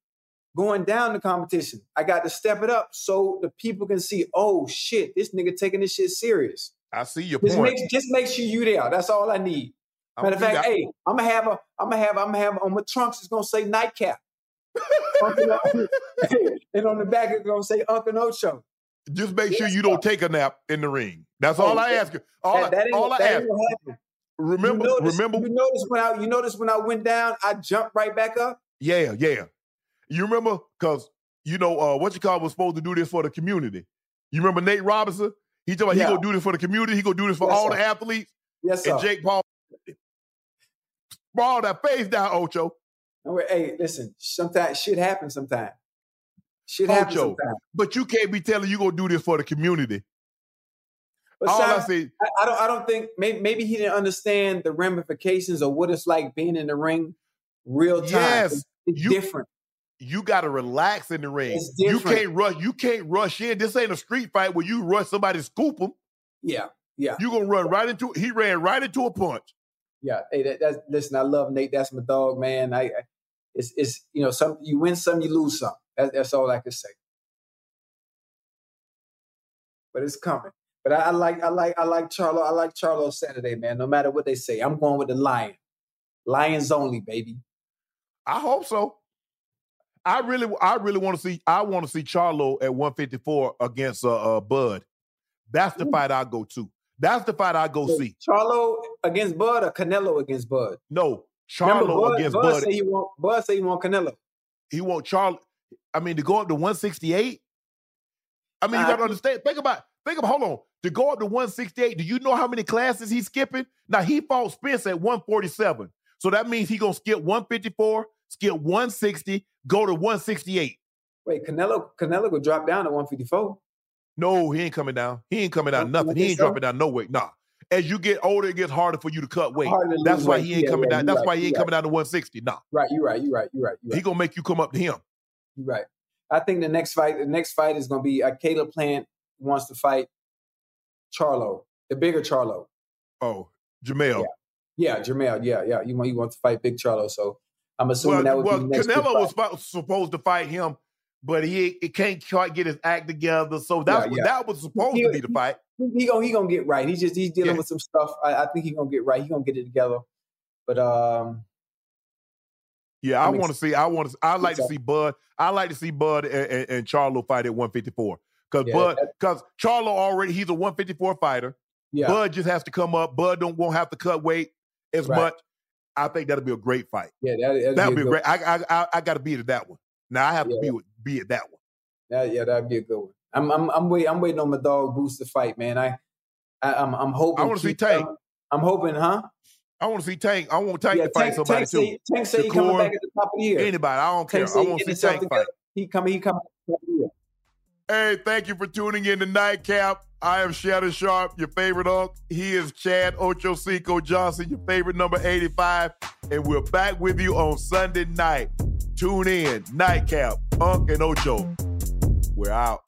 going down the competition? I got to step it up so the people can see. Oh shit, this nigga taking this shit serious. I see your Just point. make just make sure you there. That's all I need. I'm Matter of fact, I- hey, I'm gonna have a, I'm gonna have, I'm gonna have on my trunks. It's gonna say nightcap, *laughs* and on the back it's gonna say Uncle Ocho. just make sure you don't take a nap in the ring. That's Oh, all I ask you. All that, that I, all I that ask. ain't gonna happen. Remember, you notice, remember. You notice when I, you notice when I went down, I jumped right back up. Yeah, yeah. You remember? Because you know uh, what you call was supposed to do this for the community. You remember Nate Robinson? He told me Yeah. he gonna do this for the community. He gonna do this for Yes, all sir. the athletes. Yes, sir. And Jake Paul ball that face down, Ocho. Hey, listen, sometimes shit happens. Sometimes shit happens. Ocho. Sometimes. But you can't be telling you gonna do this for the community. But all I Simon, say, I, I don't. I don't think maybe, maybe he didn't understand the ramifications of what it's like being in the ring, real time. Yes, it's, it's you- different. you gotta relax in the ring. You can't rush. You can't rush in. This ain't a street fight where you rush somebody, scoop them. Yeah, yeah, You gonna run right into. He ran right into a punch. Yeah. Hey, that, that's listen. I love Nate. That's my dog, man. I, I it's it's you know some you win some, you lose some. That, that's all I can say. But it's coming. But I, I like I like I like Charlo. I like Charlo Saturday, man. No matter what they say, I'm going with the Lion. Lions only, baby. I hope so. I really, I really want to see. I want to see Charlo at 154 against uh, uh Bud. That's the Ooh. fight I go to. That's the fight I go see. Charlo against Bud or Canelo against Bud? No, Remember, Charlo Bud, against Bud Bud. say he want Bud say he want Canelo. He want Charlo. I mean, to go up to 168. I mean, you got to understand. Think about. Think about. Hold on. To go up to 168. Do you know how many classes he's skipping? Now he fought Spence at 147. So that means he gonna skip 154, skip 160, go to 168. Wait, Canelo Canelo could drop down to 154. No, he ain't coming down. He ain't coming down nothing. He ain't so? dropping down no weight. Nah. As you get older, it gets harder for you to cut weight. To That's why weight. he ain't Yeah, coming yeah, down. That's right, why he ain't right. coming down to 160. Nah. Right, you're right, you're right, you're right, you're He gonna make you come up to him. You're right. I think the next fight, the next fight is gonna be uh, Caleb Plant wants to fight Charlo, the bigger Charlo. Oh, Jermell. Yeah, Jermell. Yeah, yeah. You want you want to fight Big Charlo, so I'm assuming Well, that would well be next Canelo was supposed to fight him, but he he can't quite get his act together. So that's Yeah, yeah. that was supposed He- to be the fight. he, he gonna he gonna get right. He's just he's dealing Yeah. with some stuff. I, I think he gonna get right. He gonna get it together. But um, Yeah, I want to see. I want to. I like to see Bud. I like to see Bud and, and, and Charlo fight at 154 because Yeah, Bud because Charlo already he's a 154 fighter. yeah, Bud just has to come up. Bud don't won't have to cut weight as Right. much. I think that'll be a great fight. yeah, that That'll be, be great. I I I, I got to be at that one. Now I have to be with, be it that one. Yeah, yeah, that'd be a good one. I'm I'm I'm waiting. I'm waiting on my dog Boots to fight, man. I, I I'm I'm hoping. I wanna see Keith Tank. I'm hoping, huh? I want to see Tank. I want Tank Yeah, to fight Tank, somebody Tank too. say, Tank say he coming back at the top of the year. Anybody. I don't care. Tank say I want to see Tank fight. He coming. He coming. Hey, thank you for tuning in to Nightcap. I am Shannon Sharpe, your favorite unk. He is Chad Ochocinco Johnson, your favorite number 85. And we're back with you on Sunday night. Tune in, Nightcap, Unk and Ocho. We're out.